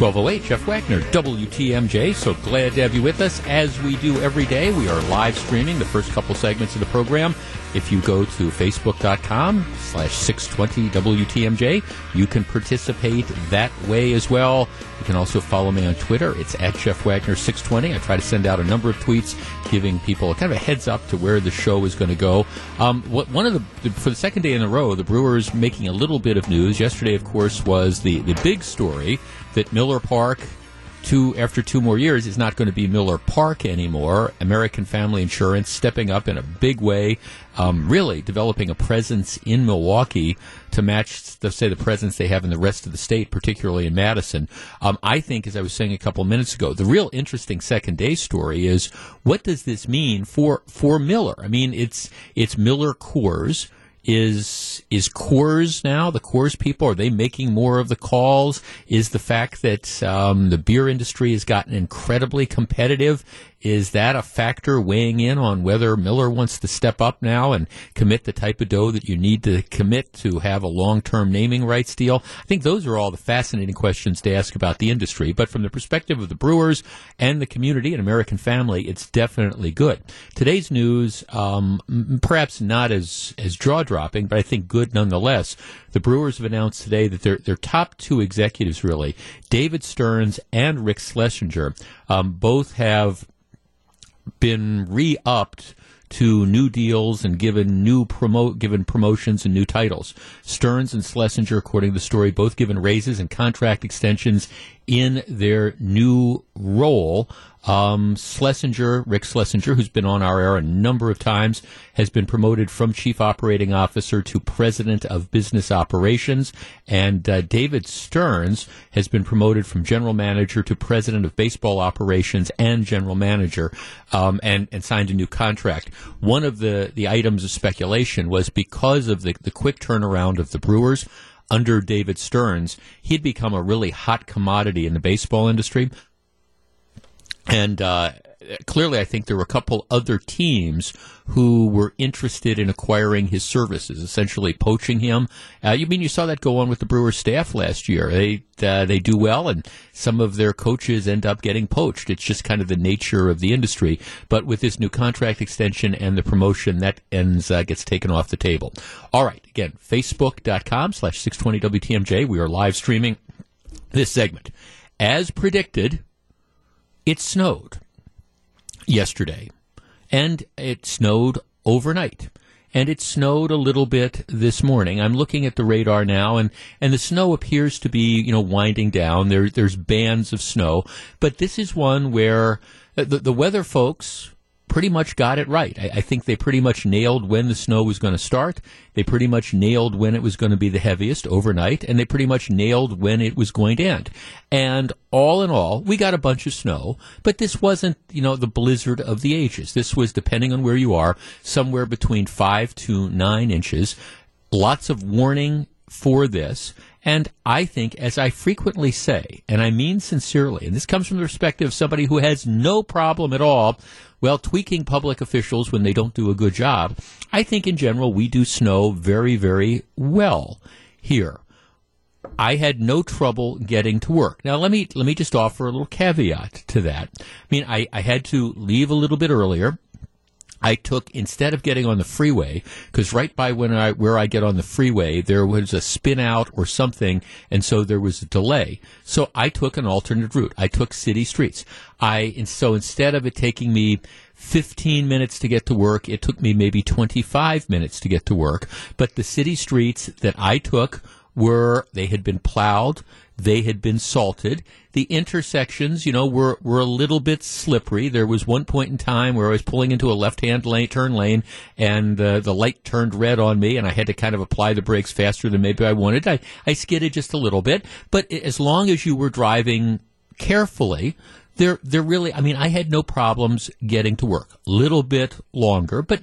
1208, Jeff Wagner, WTMJ. So glad to have you with us. As we do every day, we are live streaming the first couple segments of the program. If you go to facebook.com slash 620 WTMJ, you can participate that way as well. You can also follow me on Twitter. It's at Jeff Wagner 620. I try to send out a number of tweets giving people kind of a heads up to where the show is going to go. Um, what, one of the, for the second day in a row, the Brewers making a little bit of news. Yesterday, of course, was the, the big story that Miller Park two after two more years is not going to be Miller Park anymore. American Family Insurance stepping up in a big way, um, really developing a presence in Milwaukee to match, the, say, the presence they have in the rest of the state, particularly in Madison. Um, I think, as I was saying a couple minutes ago, the real interesting second day story is what does this mean for for Miller? I mean, it's it's Miller Coors is is Coors now the Coors people are they making more of the calls? Is the fact that um, the beer industry has gotten incredibly competitive is that a factor weighing in on whether Miller wants to step up now and commit the type of dough that you need to commit to have a long-term naming rights deal? I think those are all the fascinating questions to ask about the industry. But from the perspective of the brewers and the community and American family, it's definitely good. Today's news, um, perhaps not as as jaw-dropping, but I think good nonetheless. The Brewers have announced today that their their top two executives, really, David Stearns and Rick Schlesinger, um, both have been re-upped to new deals and given new promote given promotions and new titles. Stearns and Schlesinger, according to the story, both given raises and contract extensions in their new role. Um, Schlesinger, Rick Schlesinger, who's been on our air a number of times, has been promoted from Chief Operating Officer to President of Business Operations. And uh, David Stearns has been promoted from General Manager to President of Baseball Operations and General Manager um, and, and signed a new contract. One of the, the items of speculation was because of the, the quick turnaround of the Brewers under David Stearns, he'd become a really hot commodity in the baseball industry. And uh, clearly, I think there were a couple other teams who were interested in acquiring his services, essentially poaching him. Uh, you mean you saw that go on with the Brewers staff last year? They uh, they do well, and some of their coaches end up getting poached. It's just kind of the nature of the industry. But with this new contract extension and the promotion, that ends uh, gets taken off the table. All right, again, facebook.com slash 620 WTMJ. We are live streaming this segment. As predicted, it snowed yesterday, and it snowed overnight. And it snowed a little bit this morning. I'm looking at the radar now, and, and the snow appears to be, you know, winding down. There, there's bands of snow, but this is one where uh, the, the weather folks pretty much got it right. I, I, think they pretty much nailed when the snow was going to start. They pretty much nailed when it was going to be the heaviest overnight, and they pretty much nailed when it was going to end. And all in all, we got a bunch of snow, but this wasn't, you know, the blizzard of the ages. This was, depending on where you are, somewhere between five to nine inches. Lots of warning for this. And I think, as I frequently say, and I mean sincerely, and this comes from the perspective of somebody who has no problem at all well, tweaking public officials when they don't do a good job. I think in general we do snow very, very well here. I had no trouble getting to work. Now let me let me just offer a little caveat to that. I mean, I, I had to leave a little bit earlier. I took instead of getting on the freeway because right by when I where I get on the freeway there was a spin out or something and so there was a delay. So I took an alternate route. I took city streets. I and so instead of it taking me 15 minutes to get to work, it took me maybe 25 minutes to get to work. But the city streets that I took were they had been plowed, they had been salted. The intersections, you know, were, were a little bit slippery. There was one point in time where I was pulling into a left-hand lane, turn lane, and uh, the light turned red on me, and I had to kind of apply the brakes faster than maybe I wanted. I, I skidded just a little bit, but as long as you were driving carefully, there, there really, I mean, I had no problems getting to work. Little bit longer, but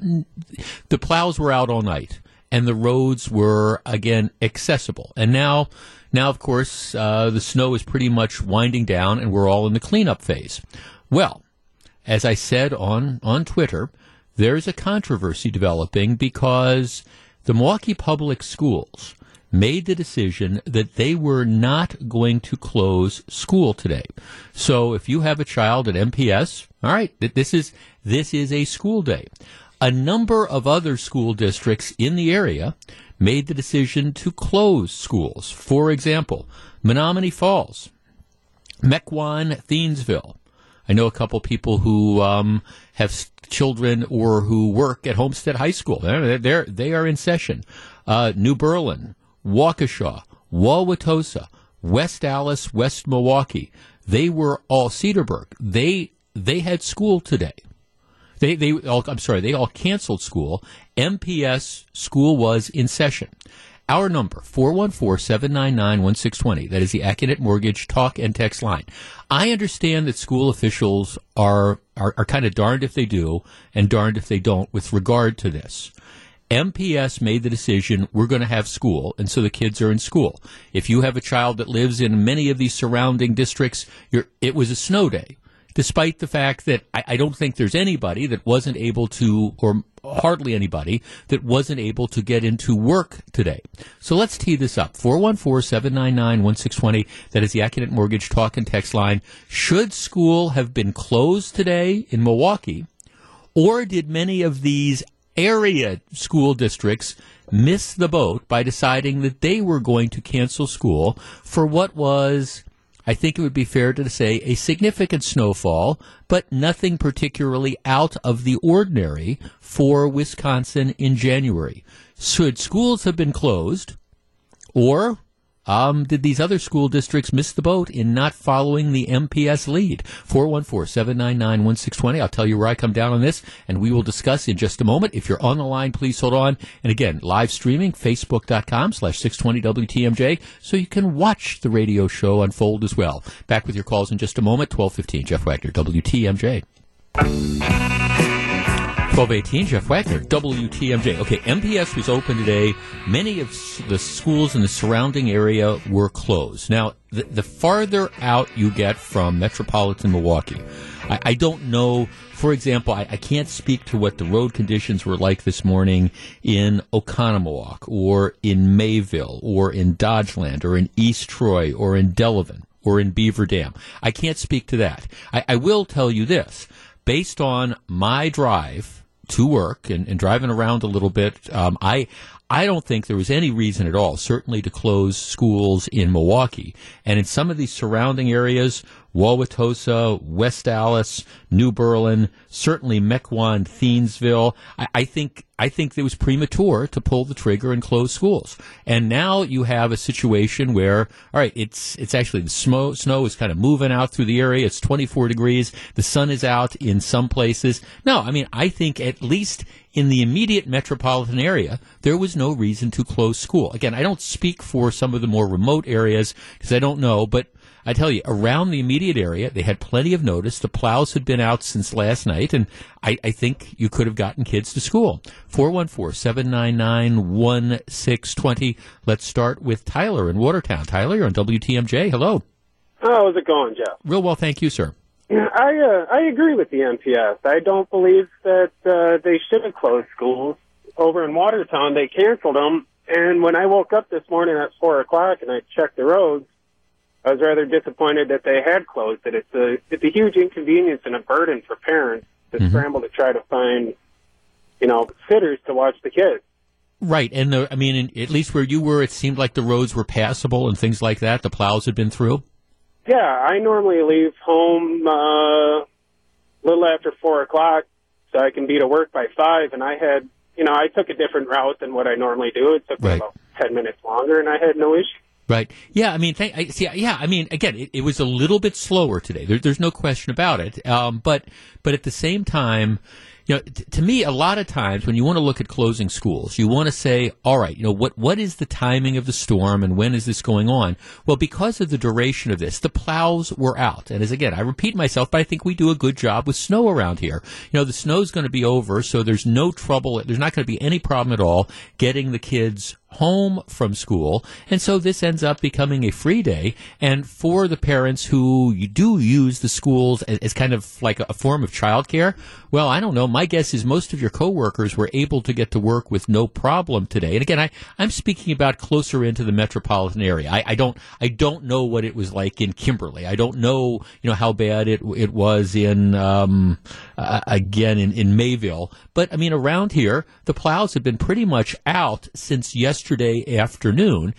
the plows were out all night and the roads were again accessible. And now, now of course, uh, the snow is pretty much winding down, and we're all in the cleanup phase. Well, as I said on on Twitter, there's a controversy developing because the Milwaukee Public Schools made the decision that they were not going to close school today. So if you have a child at MPS, all right, this is this is a school day. A number of other school districts in the area made the decision to close schools. For example, Menomonee Falls, Mequon, Thiensville. I know a couple people who um, have children or who work at Homestead High School. They're, they're they are in session. Uh, New Berlin, Waukesha, Wauwatosa, West Allis, West Milwaukee. They were all Cedarburg. They they had school today. They they all I'm sorry, they all canceled school. MPS school was in session. Our number, 414-799-1620. That is the Accunet Mortgage talk and text line. I understand that school officials are, are, are kind of darned if they do and darned if they don't with regard to this. MPS made the decision we're going to have school, and so the kids are in school. If you have a child that lives in many of these surrounding districts, it was a snow day, despite the fact that I, I don't think there's anybody that wasn't able to, or hardly anybody that wasn't able to get into work today. So let's tee this up. 414-799-1620. That is the Accunet Mortgage talk and text line. Should school have been closed today in Milwaukee? Or did many of these area school districts miss the boat by deciding that they were going to cancel school for what was, I think it would be fair to say, a significant snowfall, but nothing particularly out of the ordinary for Wisconsin in January. Should schools have been closed, or um, did these other school districts miss the boat in not following the MPS lead? 414-799-1620. I'll tell you where I come down on this, and we will discuss in just a moment. If you're on the line, please hold on. And again, live streaming, facebook.com slash 620 WTMJ, so you can watch the radio show unfold as well. Back with your calls in just a moment, 1215. Jeff Wagner, WTMJ. 1218, Jeff Wagner, WTMJ. Okay, MPS was open today. Many of the schools in the surrounding area were closed. Now, the, the farther out you get from metropolitan Milwaukee, I, I don't know. For example, I, I, can't speak to what the road conditions were like this morning in Oconomowoc or in Mayville or in Dodgeland or in East Troy or in Delavan or in Beaver Dam. I can't speak to that. I, I will tell you this. Based on my drive to work and, and driving around a little bit, um, I I don't think there was any reason at all, certainly to close schools in Milwaukee. And in some of these surrounding areas, Wauwatosa, West Allis, New Berlin, certainly Mequon, Thiensville. I, I, think I think it was premature to pull the trigger and close schools. And now you have a situation where, all right, it's it's actually the snow snow is kind of moving out through the area. It's 24 degrees. The sun is out in some places. No, I mean I think at least in the immediate metropolitan area, there was no reason to close school. Again, I don't speak for some of the more remote areas because I don't know, but I tell you, around the immediate area, they had plenty of notice. The plows had been out since last night, and I, I think you could have gotten kids to school. 414-799-1620. Let's start with Tyler in Watertown. Tyler, you're on WTMJ. Hello. How's it going, Jeff? Real well, thank you, sir. Yeah, I uh, I agree with the MPS. I don't believe that uh, they should have closed schools over in Watertown. They canceled them, and when I woke up this morning at four o'clock and I checked the roads, I was rather disappointed that they had closed it. It's a it's a huge inconvenience and a burden for parents to mm-hmm. scramble to try to find, you know, sitters to watch the kids. Right, and the, I mean, at least where you were, it seemed like the roads were passable and things like that. The plows had been through. Yeah, I normally leave home uh, a little after four o'clock, so I can be to work by five. And I had, you know, I took a different route than what I normally do. It took right. about ten minutes longer, and I had no issue. Right. Yeah. I mean, I, see. Yeah. I mean, again, it, it, was a little bit slower today. There, there's no question about it. Um, but but at the same time, you know, t- to me, a lot of times when you want to look at closing schools, you want to say, all right, you know, what, what is the timing of the storm and when is this going on? Well, because of the duration of this, the plows were out. And as again, I repeat myself, but I think we do a good job with snow around here. You know, the snow's going to be over, so there's no trouble. There's not going to be any problem at all getting the kids home from school. And so this ends up becoming a free day. And for the parents who do use the schools as, as kind of like a, a form of childcare, well, I don't know. My guess is most of your coworkers were able to get to work with no problem today. And again, I, I'm speaking about closer into the metropolitan area. I, I don't, I don't know what it was like in Kimberly. I don't know, you know, how bad it, it was in, um, uh, again, in, in Mayville. But I mean, around here, the plows have been pretty much out since yesterday afternoon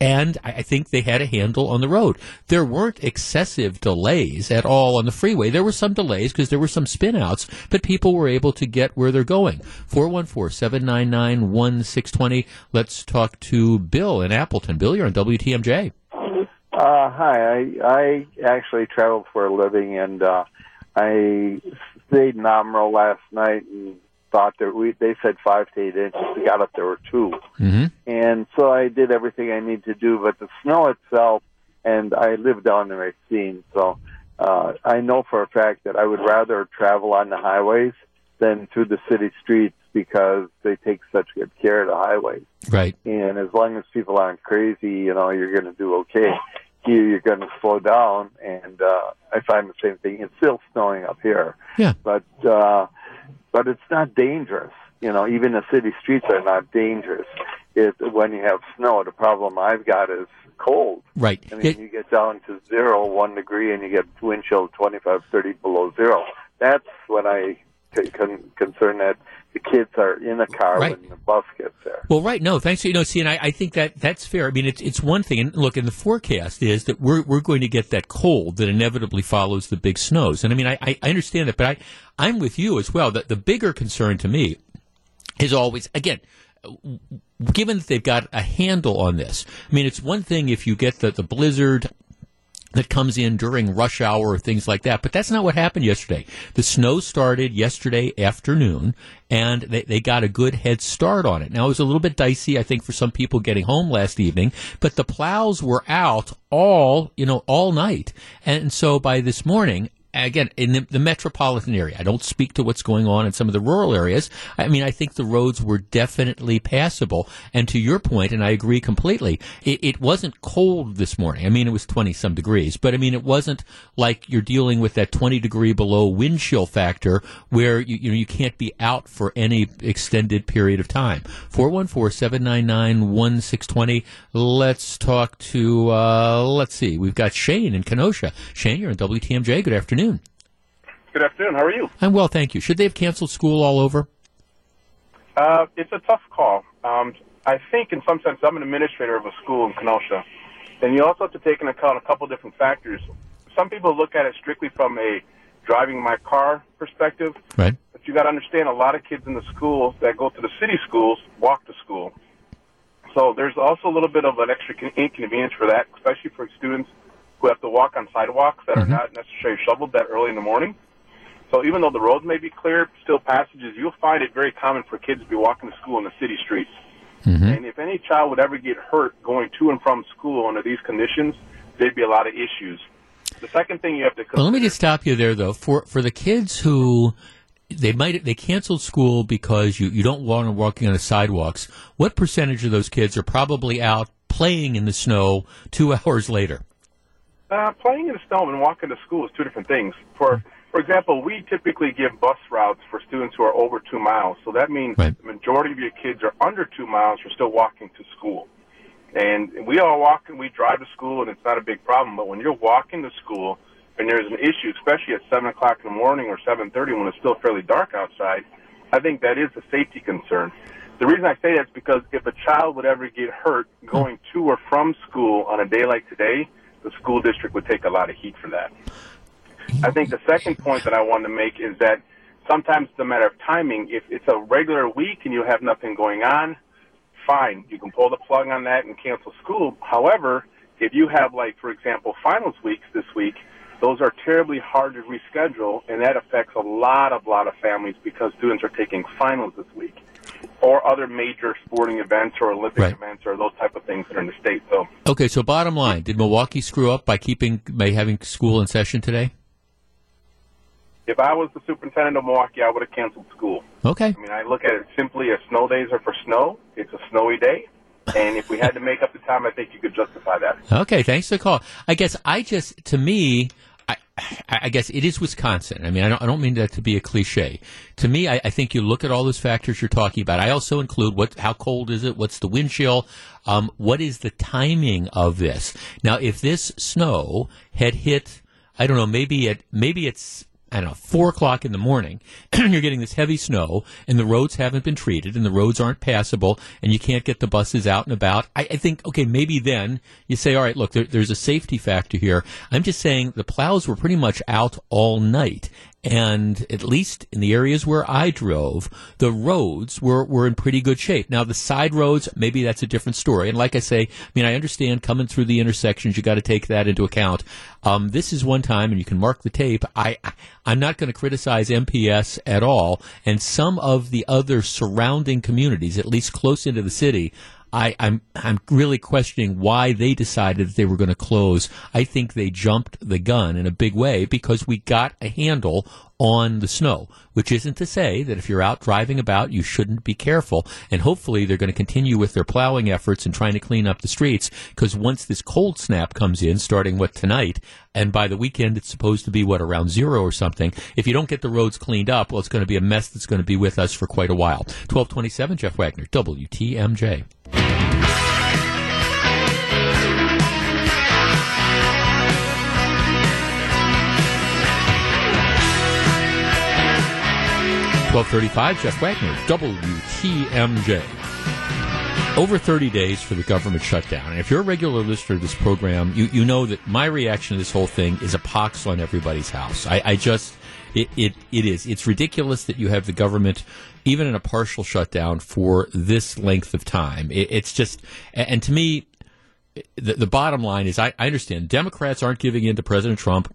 and I think they had a handle on the road. There weren't excessive delays at all on the freeway. There were some delays because there were some spinouts, but people were able to get where they're going. 414-799-1620. Let's talk to Bill in Appleton. Bill, you're on WTMJ. Uh, hi, I, I actually travel for a living and, uh, I stayed in Amro last night and thought that we they said five to eight inches. We got up there were 2 mm-hmm. and so I did everything I need to do. But the snow itself, and I live down in Racine, so uh, I know for a fact that I would rather travel on the highways than through the city streets because they take such good care of the highways. Right. And as long as people aren't crazy, you know, you're going to do okay. Here, you're going to slow down, and uh, I find the same thing. It's still snowing up here. Yeah. But uh, but it's not dangerous. You know, even the city streets are not dangerous. It, when you have snow, the problem I've got is cold. Right. I mean, It- you get down to zero, one degree, and you get wind chill 25, 30 below zero. That's when I con- concern that the kids are in a car Right. when the bus gets there. Well, right. No, thanks. You know, see, and I, I think that that's fair. I mean, it's it's one thing, and look, and the forecast is that we're we're going to get that cold that inevitably follows the big snows. And I mean, I, I I understand that, but I I'm with you as well. That the bigger concern to me is always again. Given that they've got a handle on this, I mean, it's one thing if you get the, the blizzard that comes in during rush hour or things like that. But that's not what happened yesterday. The snow started yesterday afternoon and they, they got a good head start on it. Now it was a little bit dicey, I think, for some people getting home last evening, but the plows were out all, you know, all night. And so by this morning, again, in the, the metropolitan area, I don't speak to what's going on in some of the rural areas. I mean, I think the roads were definitely passable. And to your point, and I agree completely, it, it wasn't cold this morning. I mean, it was 20 some degrees, but I mean, it wasn't like you're dealing with that 20 degree below wind chill factor where you, you know, you can't be out for any extended period of time. 414-799-1620. Let's talk to, uh, let's see, we've got Shane in Kenosha. Shane, you're on WTMJ. Good afternoon. Good afternoon. How are you? I'm well, thank you. Should they have canceled school all over? Uh, it's a tough call. Um, I think, in some sense, I'm an administrator of a school in Kenosha, and you also have to take into account a couple different factors. Some people look at it strictly from a driving my car perspective, Right. but you got to understand a lot of kids in the schools that go to the city schools walk to school. So there's also a little bit of an extra inconvenience for that, especially for students who have to walk on sidewalks that are mm-hmm. not necessarily shoveled that early in the morning. So even though the roads may be clear, still passages, you'll find it very common for kids to be walking to school in the city streets. Mm-hmm. And if any child would ever get hurt going to and from school under these conditions, there'd be a lot of issues. The second thing you have to Well, let me just stop you there, though. For for the kids who they might they canceled school because you, you don't want them walking on the sidewalks. What percentage of those kids are probably out playing in the snow two hours later? Uh, playing in the snow and walking to school is two different things. For for example, we typically give bus routes for students who are over two miles. So that means Right. the majority of your kids are under two miles. You're still walking to school, and we all walk and we drive to school, and it's not a big problem. But when you're walking to school and there's an issue, especially at seven o'clock in the morning or seven thirty when it's still fairly dark outside, I think that is a safety concern. The reason I say that is because if a child would ever get hurt going to or from school on a day like today, the school district would take a lot of heat for that. I think the second point that I want to make is that sometimes it's a matter of timing. If it's a regular week and you have nothing going on, fine. You can pull the plug on that and cancel school. However, if you have, like, for example, finals weeks this week, those are terribly hard to reschedule, and that affects a lot of lot of families because students are taking finals this week, or other major sporting events or Olympic Right. events or those type of things that are in the state. So Okay, so bottom line, did Milwaukee screw up by keeping by having school in session today? if I was the superintendent of Milwaukee, I would have canceled school. Okay, I mean, I look at it simply as snow days are for snow. It's a snowy day. And if we had to make up the time, I think you could justify that. Okay, thanks for the call. I guess I just, to me, I, I guess it is Wisconsin. I mean, I don't, I don't mean that to be a cliche. To me, I, I, think you look at all those factors you're talking about. I also include what, how cold is it? What's the wind chill? Um, what is the timing of this? Now, if this snow had hit, I don't know, maybe at, maybe it's I don't know, four o'clock in the morning, you're getting this heavy snow, and the roads haven't been treated, and the roads aren't passable, and you can't get the buses out and about. I, I think, okay, maybe then you say, all right, look, there, there's a safety factor here. I'm just saying the plows were pretty much out all night, and at least in the areas where I drove, the roads were, were in pretty good shape. Now, the side roads, maybe that's a different story. And like I say, I mean, I understand coming through the intersections, you got to take that into account. Um, this is one time, and you can mark the tape. I, I'm not going to criticize MPS at all, and some of the other surrounding communities, at least close into the city, I, am I'm, I'm really questioning why they decided that they were going to close. I think they jumped the gun in a big way because we got a handle on the snow, which isn't to say that if you're out driving about, you shouldn't be careful. And hopefully they're going to continue with their plowing efforts and trying to clean up the streets because once this cold snap comes in, starting what tonight, and by the weekend it's supposed to be what around zero or something. If you don't get the roads cleaned up, well, it's going to be a mess that's going to be with us for quite a while. 1227, Jeff Wagner, WTMJ. Twelve thirty-five. Jeff Wagner, WTMJ. Over 30 days for the government shutdown. And if you're a regular listener to this program, you, you know that my reaction to this whole thing is a pox on everybody's house. I, I just, it, it, it is. It's ridiculous that you have the government even in a partial shutdown for this length of time. It, it's just, and to me, the, the bottom line is I, I, understand Democrats aren't giving in to President Trump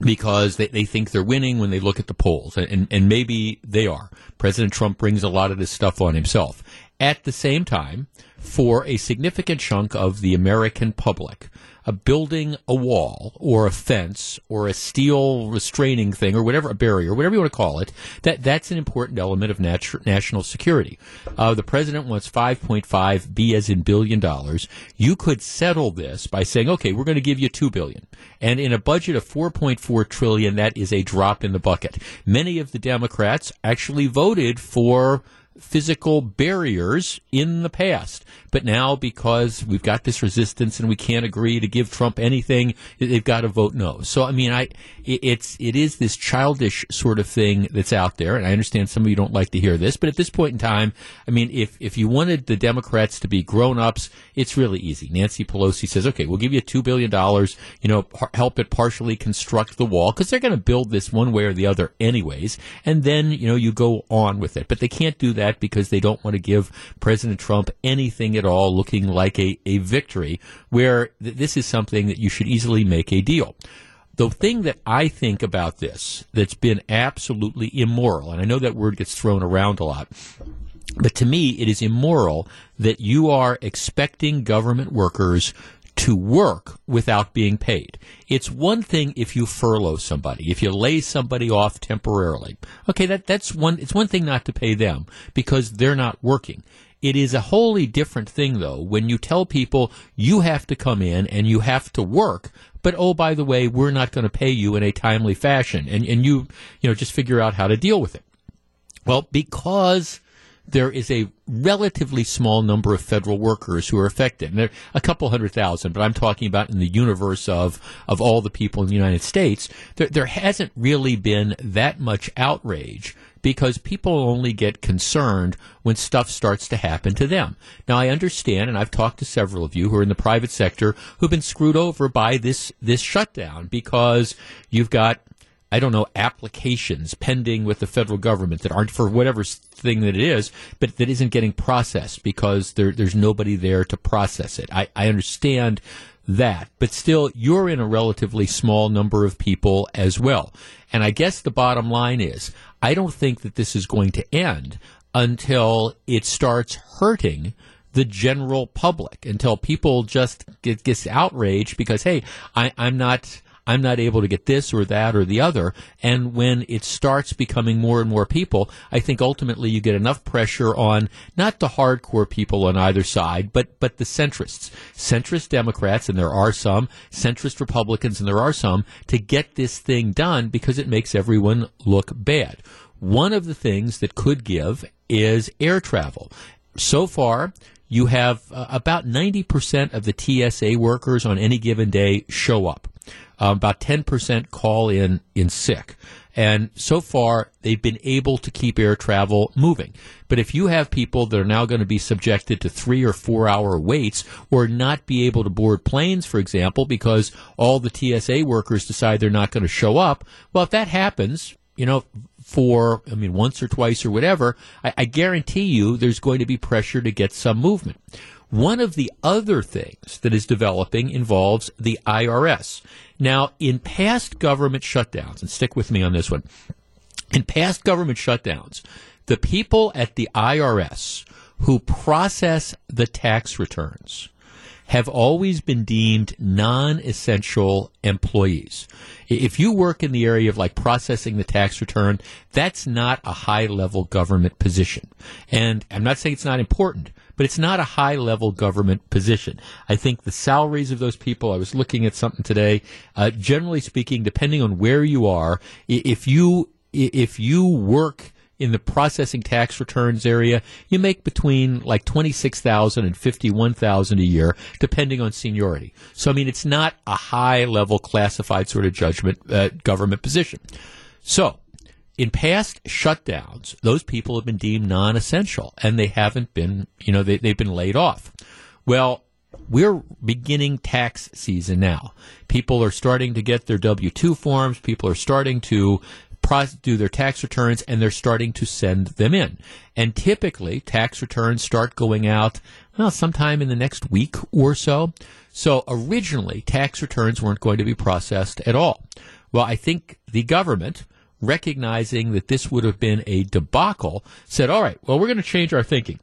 because they, they think they're winning when they look at the polls, and, and maybe they are. President Trump brings a lot of this stuff on himself. At the same time, for a significant chunk of the American public, a building a wall or a fence or a steel restraining thing or whatever, a barrier, whatever you want to call it, that, that's an important element of national security. Uh, the president wants 5.5 B as in billion dollars. You could settle this by saying, okay, we're going to give you 2 billion. And in a budget of 4.4 trillion, that is a drop in the bucket. Many of the Democrats actually voted for physical barriers in the past. But now, because we've got this resistance and we can't agree to give Trump anything, they've got to vote no. So, I mean, I it's it is this childish sort of thing that's out there, and I understand some of you don't like to hear this, but at this point in time, I mean, if if you wanted the Democrats to be grown ups, it's really easy. Nancy Pelosi says, "Okay, we'll give you two billion dollars. You know, help it partially construct the wall because they're going to build this one way or the other, anyways, and then you know you go on with it. But they can't do that because they don't want to give President Trump anything at all looking like a, a victory, where th- this is something that you should easily make a deal. The thing that I think about this that's been absolutely immoral, and I know that word gets thrown around a lot, but to me, it is immoral that you are expecting government workers to work without being paid. It's one thing if you furlough somebody, if you lay somebody off temporarily. Okay, that, that's one, it's one thing not to pay them because they're not working. It is a wholly different thing, though, when you tell people you have to come in and you have to work, but oh, by the way, we're not going to pay you in a timely fashion, and and you you know just figure out how to deal with it. Well, because there is a relatively small number of federal workers who are affected. And there are a couple hundred thousand, but I'm talking about in the universe of, of all the people in the United States. There, there hasn't really been that much outrage because people only get concerned when stuff starts to happen to them. Now I understand, and I've talked to several of you who are in the private sector who've been screwed over by this, this shutdown because you've got I don't know, applications pending with the federal government that aren't for whatever thing that it is, but that isn't getting processed because there, there's nobody there to process it. I, I understand that, but still, you're in a relatively small number of people as well. And I guess the bottom line is, I don't think that this is going to end until it starts hurting the general public, until people just get outraged because, hey, I, I'm not I'm not able to get this or that or the other. And when it starts becoming more and more people, I think ultimately you get enough pressure on not the hardcore people on either side, but, but the centrists, centrist Democrats, and there are some, centrist Republicans, and there are some, to get this thing done because it makes everyone look bad. One of the things that could give is air travel. So far, you have uh, about 90% of the TSA workers on any given day show up. Um, about 10% call in in sick. And so far, they've been able to keep air travel moving. But if you have people that are now going to be subjected to three or four hour waits or not be able to board planes, for example, because all the TSA workers decide they're not going to show up, well, if that happens, you know, for, I mean, once or twice or whatever, I, I guarantee you there's going to be pressure to get some movement. One of the other things that is developing involves the IRS. Now, in past government shutdowns, and stick with me on this one, in past government shutdowns, the people at the IRS who process the tax returns have always been deemed non-essential employees. If you work in the area of like processing the tax return, that's not a high level government position. And I'm not saying it's not important, but it's not a high level government position. I think the salaries of those people, I was looking at something today, uh, generally speaking, depending on where you are, if you, if you work in the processing tax returns area, you make between like 26,000 and 51,000 a year, depending on seniority. So, I mean, it's not a high level classified sort of judgment, uh, government position. So, in past shutdowns, those people have been deemed non-essential and they haven't been, you know, they, they've been laid off. Well, we're beginning tax season now. People are starting to get their W 2 forms. People are starting to do their tax returns and they're starting to send them in. And typically, tax returns start going out, well, sometime in the next week or so. So originally, tax returns weren't going to be processed at all. Well, I think the government, recognizing that this would have been a debacle, said, all right, well, we're going to change our thinking.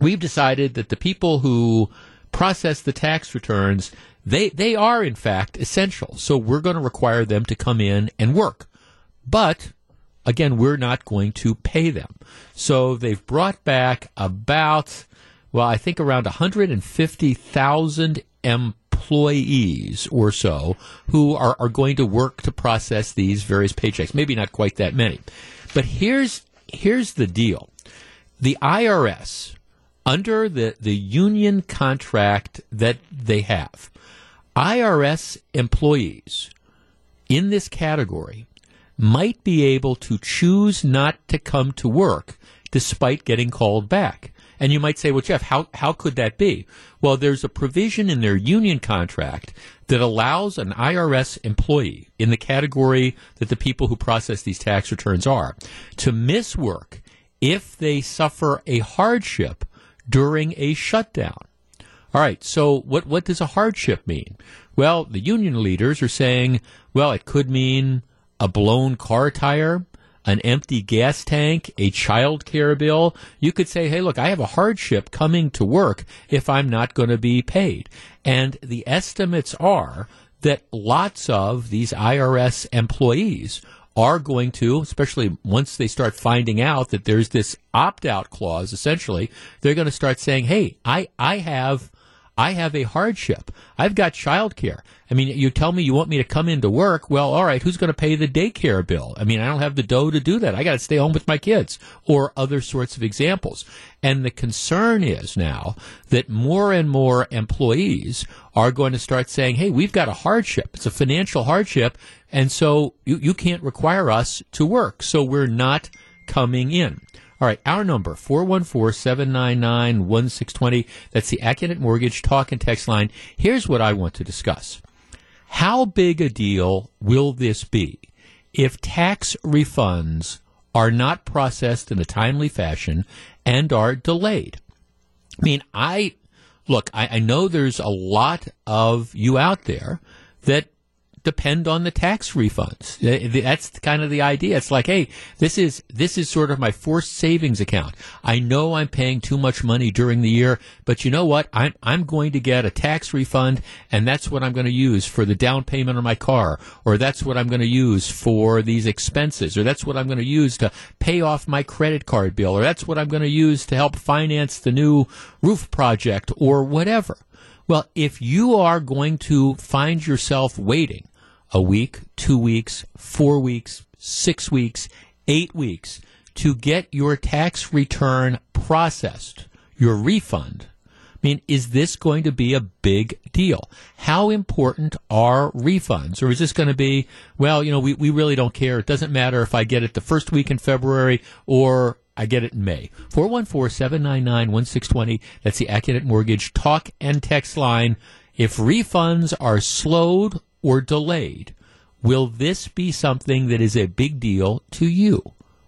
We've decided that the people who process the tax returns, they, they are in fact essential. So we're going to require them to come in and work. But again, we're not going to pay them. So they've brought back about, well, I think around 150,000 employees or so who are, are going to work to process these various paychecks. Maybe not quite that many. But here's, here's the deal. The IRS, under the, the union contract that they have, IRS employees in this category might be able to choose not to come to work despite getting called back. And you might say, well, Jeff, how, how could that be? Well, there's a provision in their union contract that allows an IRS employee in the category that the people who process these tax returns are to miss work if they suffer a hardship during a shutdown. All right, so what, what does a hardship mean? Well, the union leaders are saying, well, it could mean a blown car tire, an empty gas tank, a child care bill, you could say, hey, look, I have a hardship coming to work if I'm not going to be paid. And the estimates are that lots of these IRS employees are going to, especially once they start finding out that there's this opt out clause, essentially, they're going to start saying, hey, I, I have I have a hardship. I've got child care. I mean, you tell me you want me to come into work. Well, all right, who's going to pay the daycare bill? I mean, I don't have the dough to do that. I got to stay home with my kids or other sorts of examples. And the concern is now that more and more employees are going to start saying, Hey, we've got a hardship. It's a financial hardship. And so you, you can't require us to work. So we're not coming in. All right, our number, 414-799-1620. That's the Accunet Mortgage talk and text line. Here's what I want to discuss. How big a deal will this be if tax refunds are not processed in a timely fashion and are delayed? I mean, I, look, I, I know there's a lot of you out there that depend on the tax refunds. That's kind of the idea. It's like, hey, this is this is sort of my forced savings account. I know I'm paying too much money during the year, but you know what? I'm I'm going to get a tax refund, and that's what I'm going to use for the down payment on my car, or that's what I'm going to use for these expenses, or that's what I'm going to use to pay off my credit card bill, or that's what I'm going to use to help finance the new roof project, or whatever. Well, if you are going to find yourself waiting a week, two weeks, four weeks, six weeks, eight weeks to get your tax return processed, your refund. I mean, is this going to be a big deal? How important are refunds? Or is this going to be, well, you know, we, we really don't care. It doesn't matter if I get it the first week in February or I get it in May. 414 799 1620. That's the Accunet Mortgage talk and text line. If refunds are slowed or delayed, will this be something that is a big deal to you?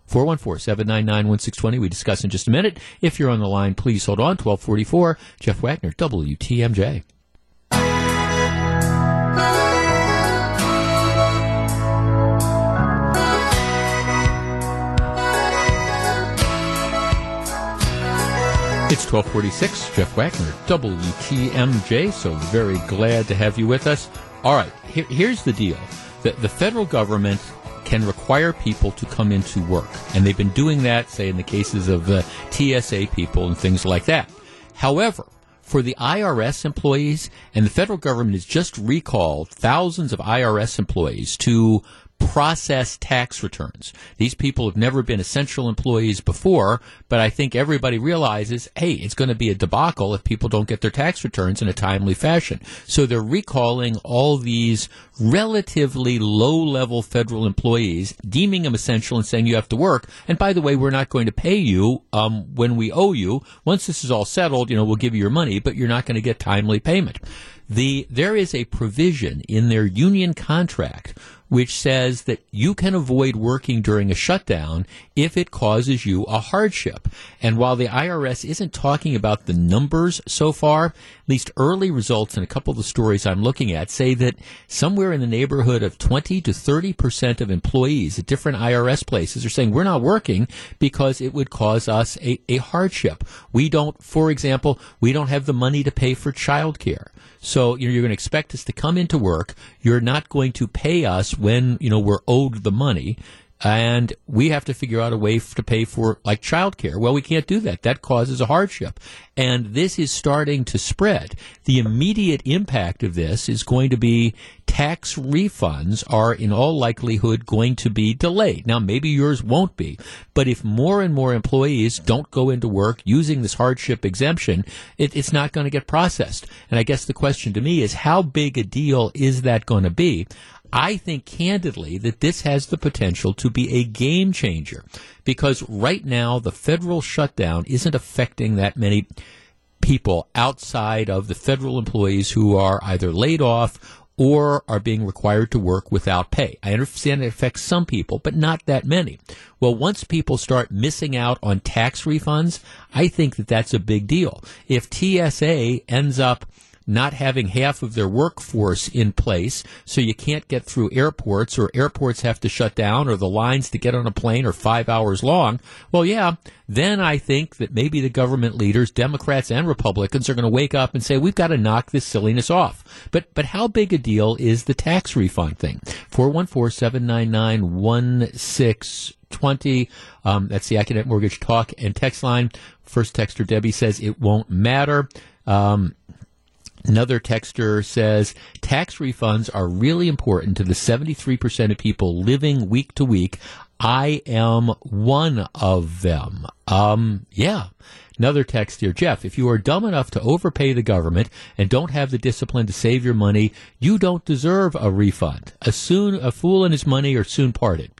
414-799-1620. We discuss in just a minute. If you're on the line, please hold on. 1244, Jeff Wagner, WTMJ. It's 1246, Jeff Wagner, WTMJ. So very glad to have you with us. All right, here, here's the deal. The, the federal government can require people to come into work. And they've been doing that, say, in the cases of uh, TSA people and things like that. However, for the IRS employees, and the federal government has just recalled thousands of IRS employees to process tax returns. These people have never been essential employees before, but I think everybody realizes, hey, it's going to be a debacle if people don't get their tax returns in a timely fashion. So they're recalling all these relatively low level federal employees, deeming them essential and saying you have to work. And by the way, we're not going to pay you um, when we owe you. Once this is all settled, you know, we'll give you your money, but you're not going to get timely payment. The, there is a provision in their union contract which says that you can avoid working during a shutdown if it causes you a hardship. And while the IRS isn't talking about the numbers so far, at least early results in a couple of the stories I'm looking at say that somewhere in the neighborhood of 20 to 30 percent of employees at different IRS places are saying we're not working because it would cause us a, a hardship. We don't, for example, we don't have the money to pay for childcare. So you know, you're going to expect us to come into work. You're not going to pay us when you know we're owed the money and we have to figure out a way to pay for like childcare. Well, we can't do that. That causes a hardship. And this is starting to spread. The immediate impact of this is going to be tax refunds are in all likelihood going to be delayed. Now, maybe yours won't be, but if more and more employees don't go into work using this hardship exemption, it, it's not going to get processed. And I guess the question to me is how big a deal is that going to be? I think candidly that this has the potential to be a game changer because right now the federal shutdown isn't affecting that many people outside of the federal employees who are either laid off or are being required to work without pay. I understand it affects some people, but not that many. Well, once people start missing out on tax refunds, I think that that's a big deal. If TSA ends up not having half of their workforce in place, so you can't get through airports, or airports have to shut down, or the lines to get on a plane are five hours long. Well, yeah, then I think that maybe the government leaders, Democrats and Republicans, are going to wake up and say, we've got to knock this silliness off. But, but how big a deal is the tax refund thing? 414 799 1620. Um, that's the Accunet Mortgage Talk and Text line. First texter Debbie says it won't matter. Um, Another texter says tax refunds are really important to the 73% of people living week to week. I am one of them. Um, yeah. Another text here, Jeff, if you are dumb enough to overpay the government and don't have the discipline to save your money, you don't deserve a refund. A soon, a fool and his money are soon parted.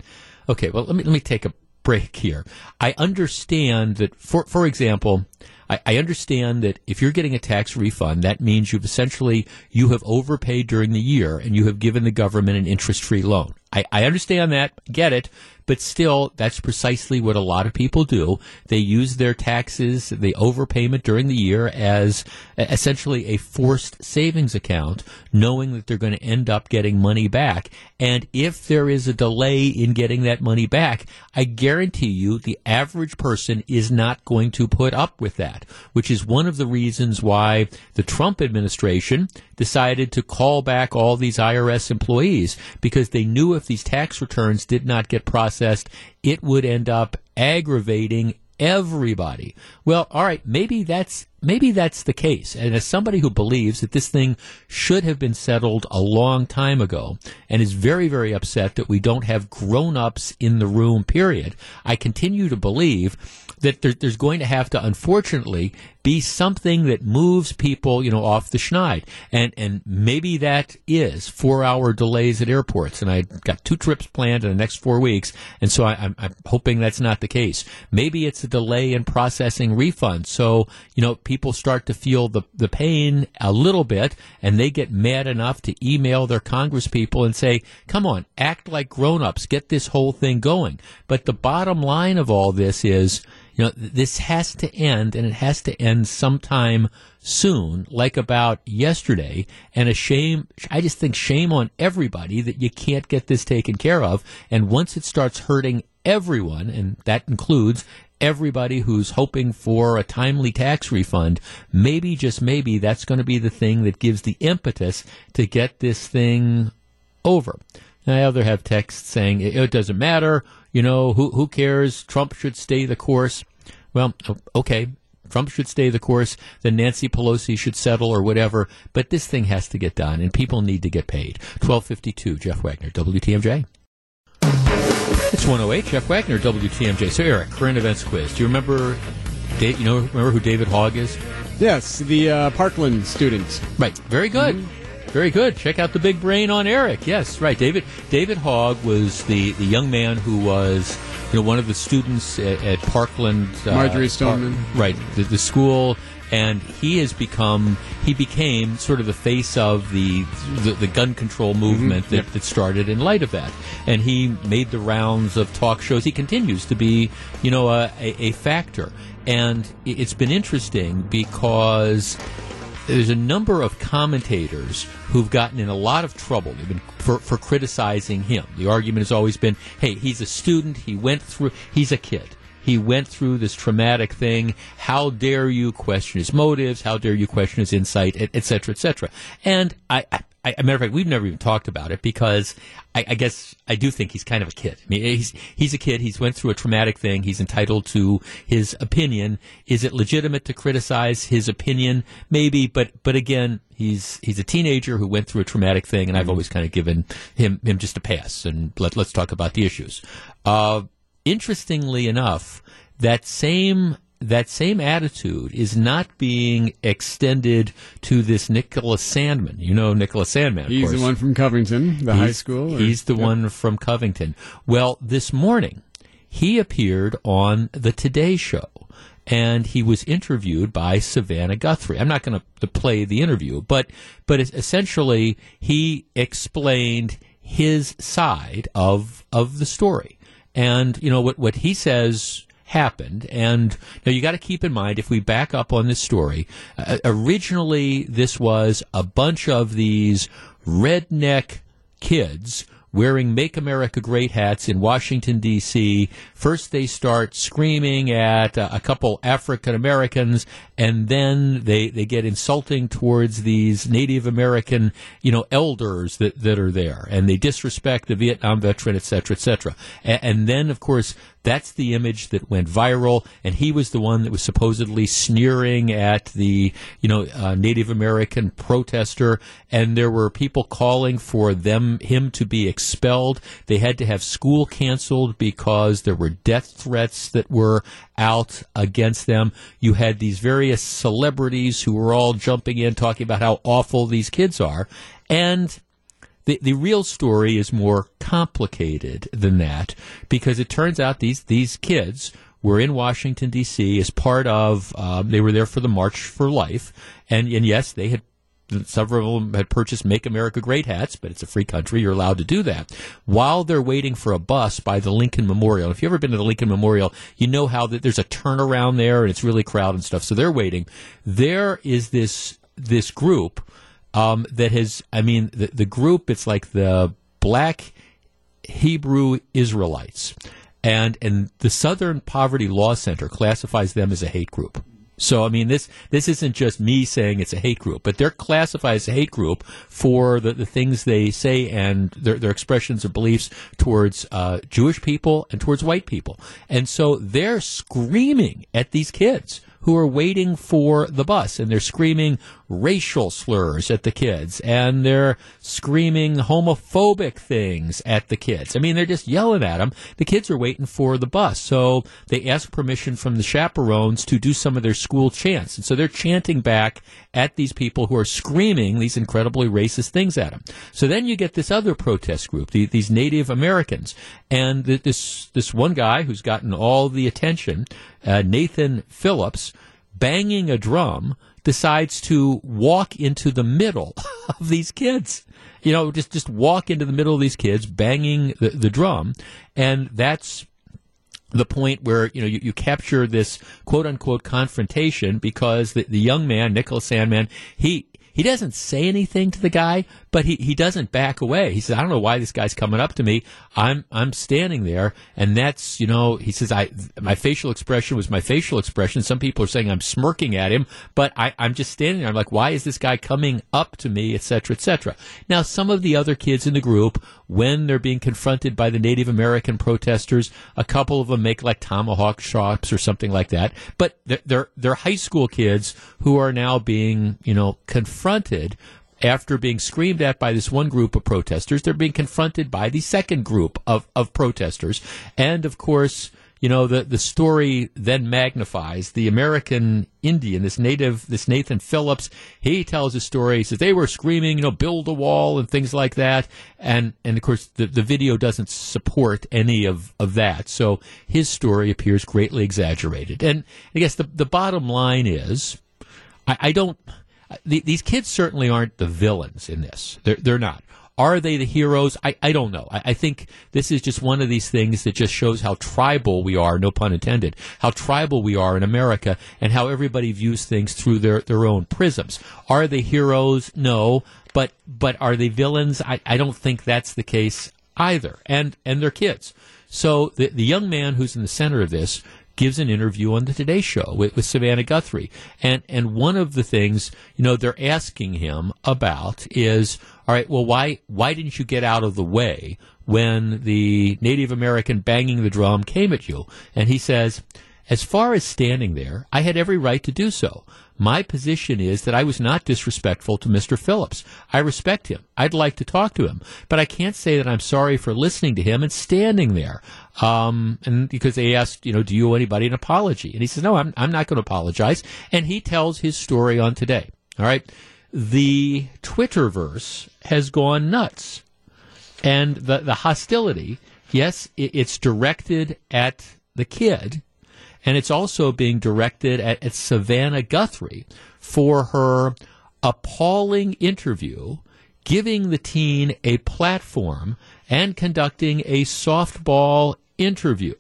Okay, well, let me, let me take a break here. I understand that, for, for example, I, I understand that if you're getting a tax refund, that means you've essentially you have overpaid during the year and you have given the government an interest-free loan. I, I understand that, get it, but still, that's precisely what a lot of people do. They use their taxes, the overpayment during the year, as essentially a forced savings account, knowing that they're going to end up getting money back. And if there is a delay in getting that money back, I guarantee you the average person is not going to put up with that, which is one of the reasons why the Trump administration decided to call back all these IRS employees because they knew if these tax returns did not get processed, it would end up aggravating everybody. Well, all right, maybe that's maybe that's the case. And as somebody who believes that this thing should have been settled a long time ago and is very very upset that we don't have grown-ups in the room period, I continue to believe that there, there's going to have to, unfortunately, be something that moves people, you know, off the schneid. And, and maybe that is four hour delays at airports. And I got two trips planned in the next four weeks. And so I, am I'm hoping that's not the case. Maybe it's a delay in processing refunds. So, you know, people start to feel the, the pain a little bit and they get mad enough to email their congresspeople and say, come on, act like grown ups, get this whole thing going. But the bottom line of all this is, you know, this has to end and it has to end sometime soon, like about yesterday. And a shame, I just think shame on everybody that you can't get this taken care of. And once it starts hurting everyone, and that includes everybody who's hoping for a timely tax refund, maybe, just maybe, that's going to be the thing that gives the impetus to get this thing over. I other have texts saying it, doesn't matter. You know, who who cares? Trump should stay the course. Well, okay, Trump should stay the course, then Nancy Pelosi should settle or whatever. But this thing has to get done, and people need to get paid. 1252, Jeff Wagner, WTMJ. It's 108, Jeff Wagner, WTMJ. So, Eric, current events quiz. Do you remember, you know, remember who David Hogg is? Yes, the uh, Parkland students. Right, very good. Mm-hmm. Very good. Check out the big brain on Eric. Yes, right. David David Hogg was the, the young man who was you know one of the students at, at Parkland. Uh, Marjory Stoneman. Park, right. The, the school and he has become he became sort of the face of the the, the gun control mm-hmm. movement mm-hmm. that, yep. that started in light of that and he made the rounds of talk shows he continues to be you know a, a, a factor and it's been interesting because there's a number of commentators who've gotten in a lot of trouble been, for, for criticizing him. The argument has always been, hey, he's a student, he went through, he's a kid. He went through this traumatic thing. How dare you question his motives? How dare you question his insight, et cetera, et cetera. And I, I I, a matter of fact, we've never even talked about it because I, I, guess I do think he's kind of a kid. I mean, he's he's a kid. He's went through a traumatic thing. He's entitled to his opinion. Is it legitimate to criticize his opinion? Maybe, but but again, he's he's a teenager who went through a traumatic thing, and I've mm-hmm. always kind of given him him just a pass. And let let's talk about the issues. Uh, interestingly enough, that same that same attitude is not being extended to this Nicholas Sandmann. You know Nicholas Sandmann. He's the one from Covington, the he's, high school. Or, he's the yep. one from Covington. Well, this morning he appeared on the Today Show. And he was interviewed by Savannah Guthrie. I'm not going to play the interview, but but essentially he explained his side of of the story. And you know what what he says happened. And now you got to keep in mind, if we back up on this story, uh, originally this was a bunch of these redneck kids wearing Make America Great hats in Washington, D.C. First, they start screaming at uh, a couple African Americans, and then they, they get insulting towards these Native American, you know, elders that, that are there, and they disrespect the Vietnam veteran, et cetera, et cetera. And then, of course, that's the image that went viral, and he was the one that was supposedly sneering at the, you know, uh, Native American protester, and there were people calling for them him to be expelled. They had to have school canceled because there were death threats that were out against them. You had these various celebrities who were all jumping in talking about how awful these kids are, and the, the real story is more complicated than that because it turns out these, these kids were in Washington D.C. as part of. Um, they were there for the March for Life, and and yes, they had several of them had purchased Make America Great hats, but it's a free country. You're allowed to do that. While they're waiting for a bus by the Lincoln Memorial. If you've ever been to the Lincoln Memorial, you know how that there's a turnaround there and it's really crowded and stuff. So they're waiting. There is this, this group, um, that has, I mean, the, the group, it's like the black Hebrew Israelites. And, and the Southern Poverty Law Center classifies them as a hate group. So I mean this this isn't just me saying it's a hate group, but they're classified as a hate group for the, the things they say and their, their expressions of beliefs towards uh, Jewish people and towards white people. And so they're screaming at these kids who are waiting for the bus and they're screaming racial slurs at the kids and they're screaming homophobic things at the kids. I mean, they're just yelling at them. The kids are waiting for the bus. So they ask permission from the chaperones to do some of their school chants. And so they're chanting back at these people who are screaming these incredibly racist things at them. So then you get this other protest group, the, these Native Americans. And this, this one guy who's gotten all the attention, uh, Nathan Phillips, banging a drum decides to walk into the middle of these kids. You know, just just walk into the middle of these kids, banging the, the drum, and that's the point where you know you, you capture this quote unquote confrontation because the, the young man Nicholas Sandmann he he doesn't say anything to the guy, but he, he doesn't back away. He says, I don't know why this guy's coming up to me. I'm, I'm standing there. And that's, you know, he says, I, my facial expression was my facial expression. Some people are saying I'm smirking at him, but I, I'm just standing there. I'm like, why is this guy coming up to me, et cetera, et cetera. Now, some of the other kids in the group, when they're being confronted by the Native American protesters, a couple of them make like tomahawk chops or something like that. But they're, they're, high school kids who are now being, you know, confronted after being screamed at by this one group of protesters, they're being confronted by the second group of, of protesters. And of course, you know, the, the story then magnifies the American Indian, this native, this Nathan Phillips. He tells a story. He says they were screaming, you know, build a wall and things like that. And, and of course, the, the video doesn't support any of, of that. So his story appears greatly exaggerated. And I guess the, the bottom line is, I, I don't, the, these kids certainly aren't the villains in this. They're, they're not. Are they the heroes? I, I don't know. I, I, think this is just one of these things that just shows how tribal we are, no pun intended, how tribal we are in America and how everybody views things through their, their own prisms. Are they heroes? No. But, but are they villains? I, I don't think that's the case either. And, and they're kids. So the, the young man who's in the center of this gives an interview on the Today Show with, with Savannah Guthrie. And, and one of the things, you know, they're asking him about is, all right, well, why, why didn't you get out of the way when the Native American banging the drum came at you? And he says, as far as standing there, I had every right to do so. My position is that I was not disrespectful to Mr. Phillips. I respect him. I'd like to talk to him, but I can't say that I'm sorry for listening to him and standing there. Um, and because they asked, you know, do you owe anybody an apology? And he says, no, I'm, I'm not going to apologize. And he tells his story on today. All right. The Twitterverse has gone nuts. And the, the hostility, yes, it, it's directed at the kid, and it's also being directed at, at Savannah Guthrie for her appalling interview giving the teen a platform and conducting a softball interview.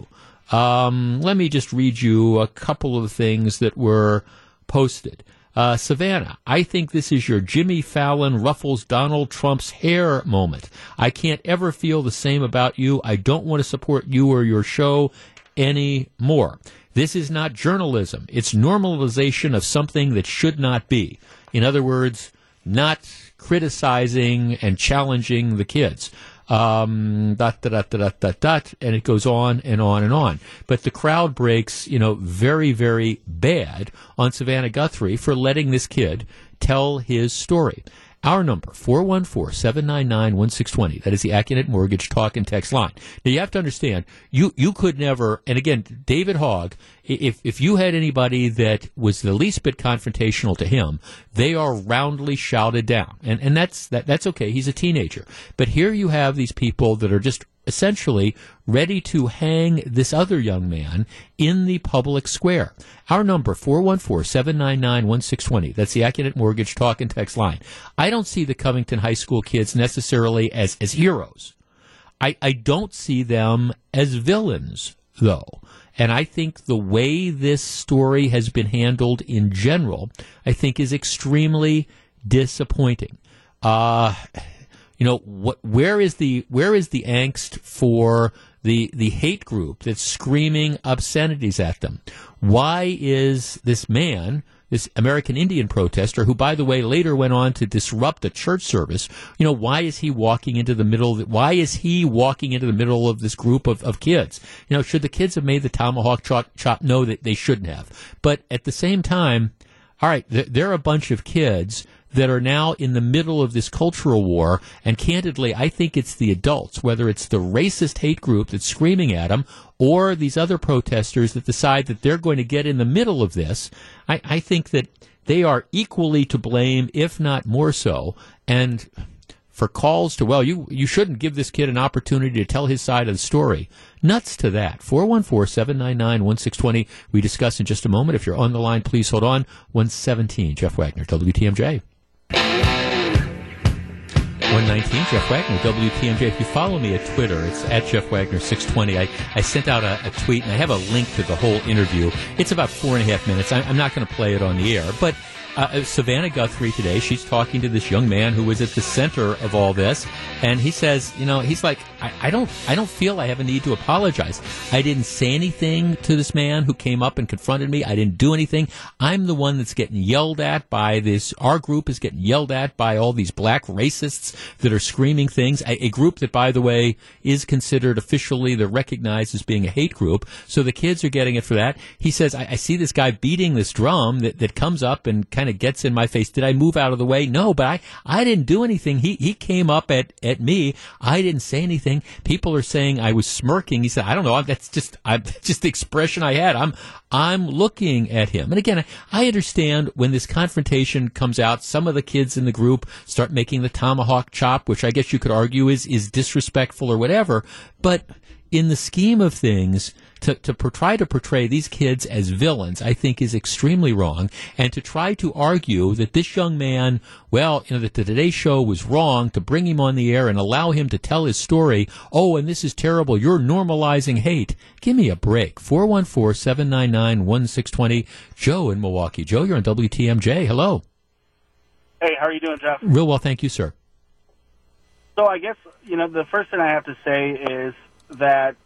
Um, let me just read you a couple of things that were posted. Uh, Savannah, I think this is your Jimmy Fallon ruffles Donald Trump's hair moment. I can't ever feel the same about you. I don't want to support you or your show anymore. This is not journalism. It's normalization of something that should not be. In other words, not criticizing and challenging the kids um, dot, dot, dot, dot, dot, dot, and it goes on and on and on. But the crowd breaks, you know, very, very bad on Savannah Guthrie for letting this kid tell his story. Our number, 414-799-1620. That is the Accunet Mortgage talk and text line. Now you have to understand, you, you could never, and again, David Hogg, if, if you had anybody that was the least bit confrontational to him, they are roundly shouted down. And, and that's, that, that's okay. He's a teenager. But here you have these people that are just essentially ready to hang this other young man in the public square. Our number, 414-799-1620. That's the Accunet Mortgage talk and text line. I don't see the Covington High School kids necessarily as, as heroes. I, I don't see them as villains, though. And I think the way this story has been handled in general, I think is extremely disappointing. Uh, you know, what, where is the, where is the angst for the, the hate group that's screaming obscenities at them? Why is this man, this American Indian protester, who, by the way, later went on to disrupt a church service, you know, why is he walking into the middle? Of, why is he walking into the middle of this group of, of kids? You know, should the kids have made the tomahawk chop? chop? No, that they shouldn't have. But at the same time, all right, they're a bunch of kids that are now in the middle of this cultural war. And candidly, I think it's the adults, whether it's the racist hate group that's screaming at them or these other protesters that decide that they're going to get in the middle of this. I, I think that they are equally to blame, if not more so. And for calls to, well, you, you shouldn't give this kid an opportunity to tell his side of the story. Nuts to that. 414-799-1620. We discuss in just a moment. If you're on the line, please hold on. 117. Jeff Wagner, WTMJ. 119, Jeff Wagner, WTMJ. If you follow me at Twitter, it's at Jeff Wagner 620. I, I sent out a, a tweet and I have a link to the whole interview. It's about four and a half minutes. I, I'm not going to play it on the air, but uh, Savannah Guthrie today, she's talking to this young man who was at the center of all this, and he says, you know, he's like, I, I, don't, I don't feel I have a need to apologize. I didn't say anything to this man who came up and confronted me. I didn't do anything. I'm the one that's getting yelled at by this. Our group is getting yelled at by all these black racists that are screaming things. A, a group that, by the way, is considered officially, they're recognized as being a hate group. So the kids are getting it for that. He says, I, I see this guy beating this drum that, that comes up and kind of gets in my face. Did I move out of the way? No, but I, I didn't do anything. He, he came up at, at me. I didn't say anything. People are saying I was smirking. He said, I don't know. That's just, I, just the expression I had. I'm, I'm looking at him. And again, I understand when this confrontation comes out, some of the kids in the group start making the tomahawk chop, which I guess you could argue is, is disrespectful or whatever. But in the scheme of things, to, to try to portray these kids as villains, I think is extremely wrong. And to try to argue that this young man, well, you know, that the Today Show was wrong to bring him on the air and allow him to tell his story. Oh, and this is terrible. You're normalizing hate. Give me a break. 414-799-1620. Joe in Milwaukee. Joe, you're on WTMJ. Hello. Hey, how are you doing, Jeff? Real well, thank you, sir. So I guess, you know, the first thing I have to say is that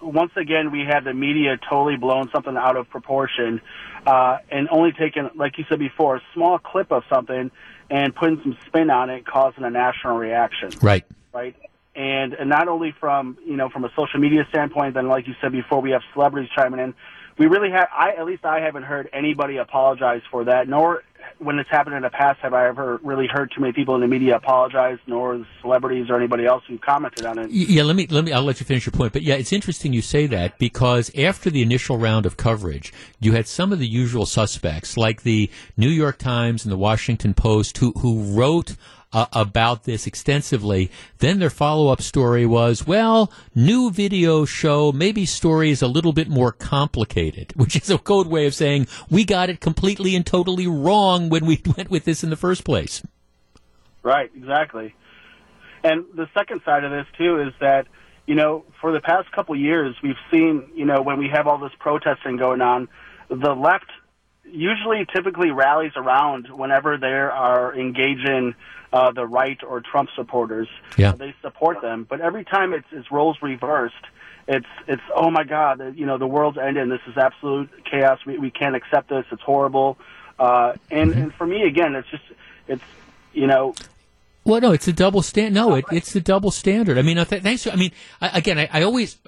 once again, we had the media totally blown something out of proportion, uh, and only taking, like you said before, a small clip of something and putting some spin on it, causing a national reaction. Right. Right. And, and not only from you know from a social media standpoint, then like you said before, we have celebrities chiming in. We really have. I at least I haven't heard anybody apologize for that, nor when it's happened in the past, have I ever really heard too many people in the media apologize, nor celebrities or anybody else who commented on it? Yeah, let me let me. I'll let you finish your point. But yeah, it's interesting you say that because after the initial round of coverage, you had some of the usual suspects, like the New York Times and the Washington Post, who who wrote uh, about this extensively. Then their follow up story was, well, new video show, maybe story is a little bit more complicated, which is a code way of saying we got it completely and totally wrong when we went with this in the first place. Right, exactly. And the second side of this, too, is that, you know, for the past couple years, we've seen, you know, when we have all this protesting going on, the left usually typically rallies around whenever they are engaging uh, the right or Trump supporters. Yeah. They support them. But every time it's, it's roles reversed, it's it's oh my god, you know the world's ending. This is absolute chaos. We we can't accept this. It's horrible. Uh, and mm-hmm. and for me again, it's just it's you know well, no, it's a double stand. No, it, it's the double standard. I mean, th- thanks. I mean, I, again, I, I, always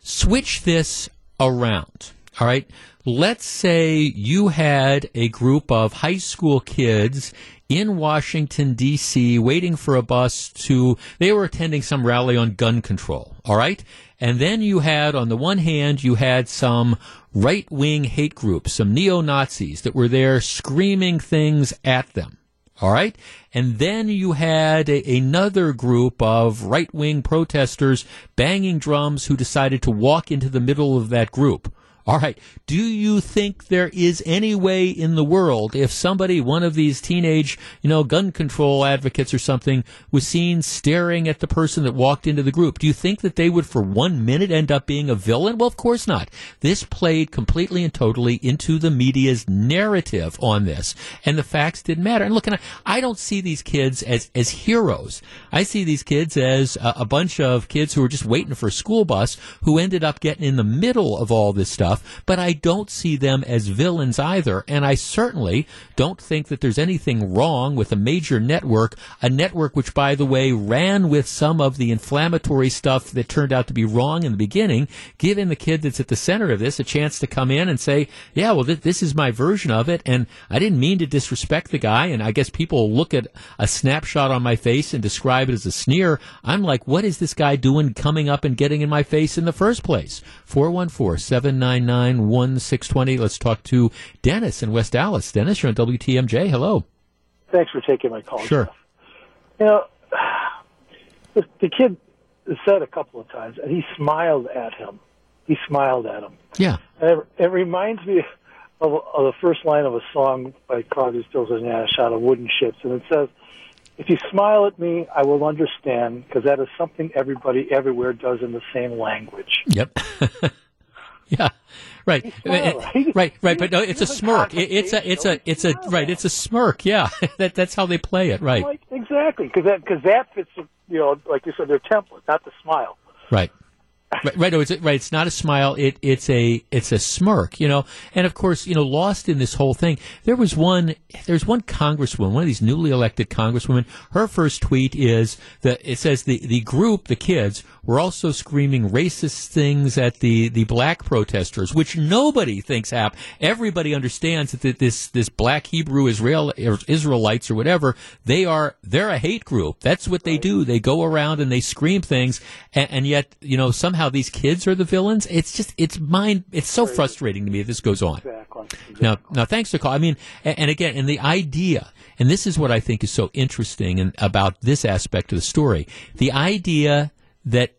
switch this around. All right. Let's say you had a group of high school kids in Washington, D.C., waiting for a bus to, they were attending some rally on gun control, all right? And then you had, on the one hand, you had some right wing hate groups, some neo Nazis that were there screaming things at them, All right. And then you had a, another group of right wing protesters banging drums who decided to walk into the middle of that group. All right. Do you think there is any way in the world if somebody, one of these teenage, you know, gun control advocates or something, was seen staring at the person that walked into the group, do you think that they would for one minute end up being a villain? Well, of course not. This played completely and totally into the media's narrative on this, and the facts didn't matter. And look, and I, I don't see these kids as, as heroes. I see these kids as a, a bunch of kids who were just waiting for a school bus who ended up getting in the middle of all this stuff but I don't see them as villains either. And I certainly don't think that there's anything wrong with a major network, a network which, by the way, ran with some of the inflammatory stuff that turned out to be wrong in the beginning, giving the kid that's at the center of this a chance to come in and say, yeah, well, th- this is my version of it. And I didn't mean to disrespect the guy. And I guess people look at a snapshot on my face and describe it as a sneer. I'm like, what is this guy doing coming up and getting in my face in the first place? 414 799 1620. Let's talk to Dennis in West Allis. Dennis, you're on WTMJ. Hello. Thanks for taking my call. Sure. Jeff. You know, the, the kid said a couple of times, and he smiled at him. He smiled at him. Yeah. And it, it reminds me of, of the first line of a song by Crosby, Stills and Nash out of Wooden Ships, and it says, "If you smile at me, I will understand, because that is something everybody everywhere does in the same language." Yep. yeah. Right. right? Eh, right, right, but no, it's a smirk. It, it's a, it's a, it's a, right. It's a smirk. Yeah, that, that's how they play it. Right, Like, exactly, because that because that fits, you know, like you said, their template, not the smile. right, right. Right. No, it's right. It's not a smile. It, it's a, it's a smirk. You know, and of course, you know, lost in this whole thing, there was one, there's one congresswoman, one of these newly elected congresswomen. Her first tweet is that it says the the group, the kids, were also screaming racist things at the, the black protesters, which nobody thinks happened. Everybody understands that th- this this black Hebrew Israel or Israelites or whatever they are they're a hate group. That's what they do. They go around and they scream things, and, and yet you know somehow these kids are the villains. It's just it's mind. It's so frustrating to me that this goes on. Exactly. Now, now, thanks for call. I mean, and, and again, and the idea, and this is what I think is so interesting and about this aspect of the story: the idea that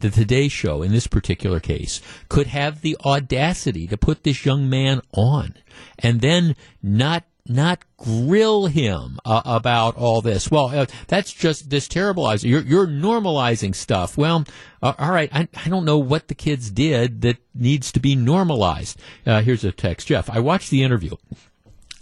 the Today Show, in this particular case, could have the audacity to put this young man on, and then not not grill him uh, about all this. Well, uh, that's just this terribilizing. You're, you're normalizing stuff. Well, uh, all right. I, I don't know what the kids did that needs to be normalized. Uh, here's a text, Jeff. I watched the interview.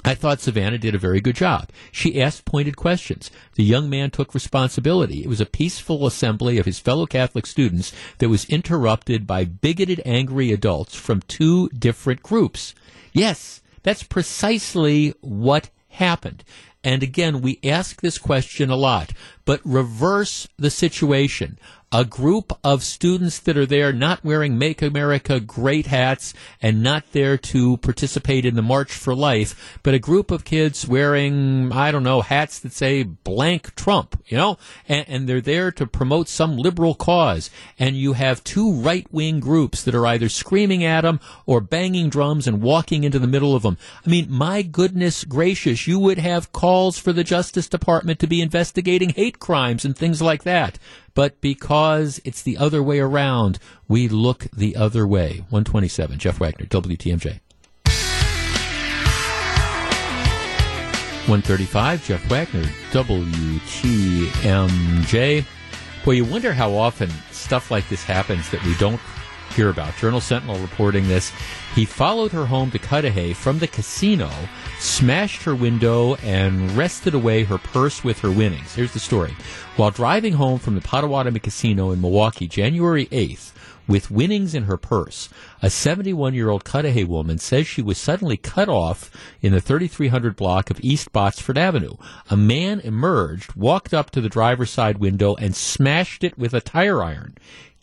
I thought Savannah did a very good job. She asked pointed questions. The young man took responsibility. It was a peaceful assembly of his fellow Catholic students that was interrupted by bigoted, angry adults from two different groups. Yes, that's precisely what happened. And again, we ask this question a lot, but reverse the situation. A group of students that are there not wearing Make America Great hats and not there to participate in the March for Life, but a group of kids wearing, I don't know, hats that say blank Trump, you know, and, and they're there to promote some liberal cause. And you have two right wing groups that are either screaming at them or banging drums and walking into the middle of them. I mean, my goodness gracious, you would have calls for the Justice Department to be investigating hate crimes and things like that. But because it's the other way around, we look the other way. 127, Jeff Wagner, WTMJ. 135, Jeff Wagner, WTMJ. Boy, you wonder how often stuff like this happens that we don't hear about. Journal Sentinel reporting this. He followed her home to Cudahy from the casino, smashed her window, and wrested away her purse with her winnings. Here's the story. While driving home from the Potawatomi Casino in Milwaukee, January 8th, with winnings in her purse, a 71 year old Cudahy woman says she was suddenly cut off in the 3300 block of East Botsford Avenue. A man emerged, walked up to the driver's side window, and smashed it with a tire iron.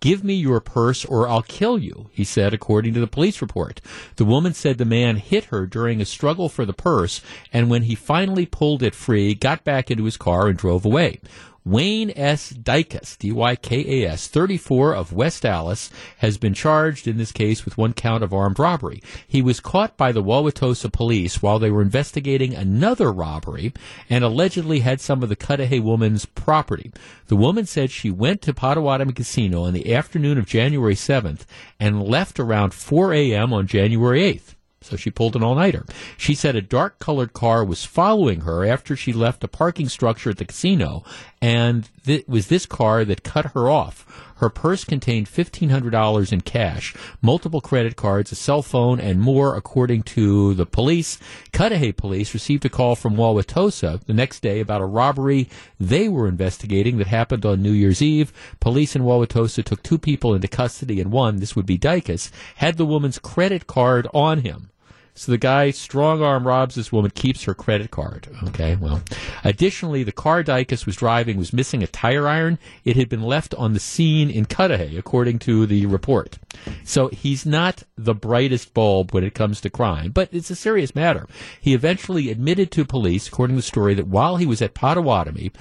Give me your purse or I'll kill you, he said, according to the police report. The woman said the man hit her during a struggle for the purse, and when he finally pulled it free, got back into his car and drove away. Wayne S. Dykas, D-Y-K-A-S, 34 of West Allis, has been charged in this case with one count of armed robbery. He was caught by the Wauwatosa police while they were investigating another robbery and allegedly had some of the Cudahy woman's property. The woman said she went to Potawatomi Casino on the afternoon of January 7th and left around 4 a.m. on January 8th. So she pulled an all nighter. She said a dark colored car was following her after she left a parking structure at the casino, and it was this car that cut her off. Her purse contained $1,500 in cash, multiple credit cards, a cell phone, and more, according to the police. Cudahy police received a call from Wauwatosa the next day about a robbery they were investigating that happened on New Year's Eve. Police in Wauwatosa took two people into custody, and one, this would be Dykas, had the woman's credit card on him. So the guy strong arm robs this woman, keeps her credit card. Oh. Okay, well. Additionally, the car Dykas was driving was missing a tire iron. It had been left on the scene in Cudahy, according to the report. So he's not the brightest bulb when it comes to crime, but it's a serious matter. He eventually admitted to police, according to the story, that while he was at Potawatomi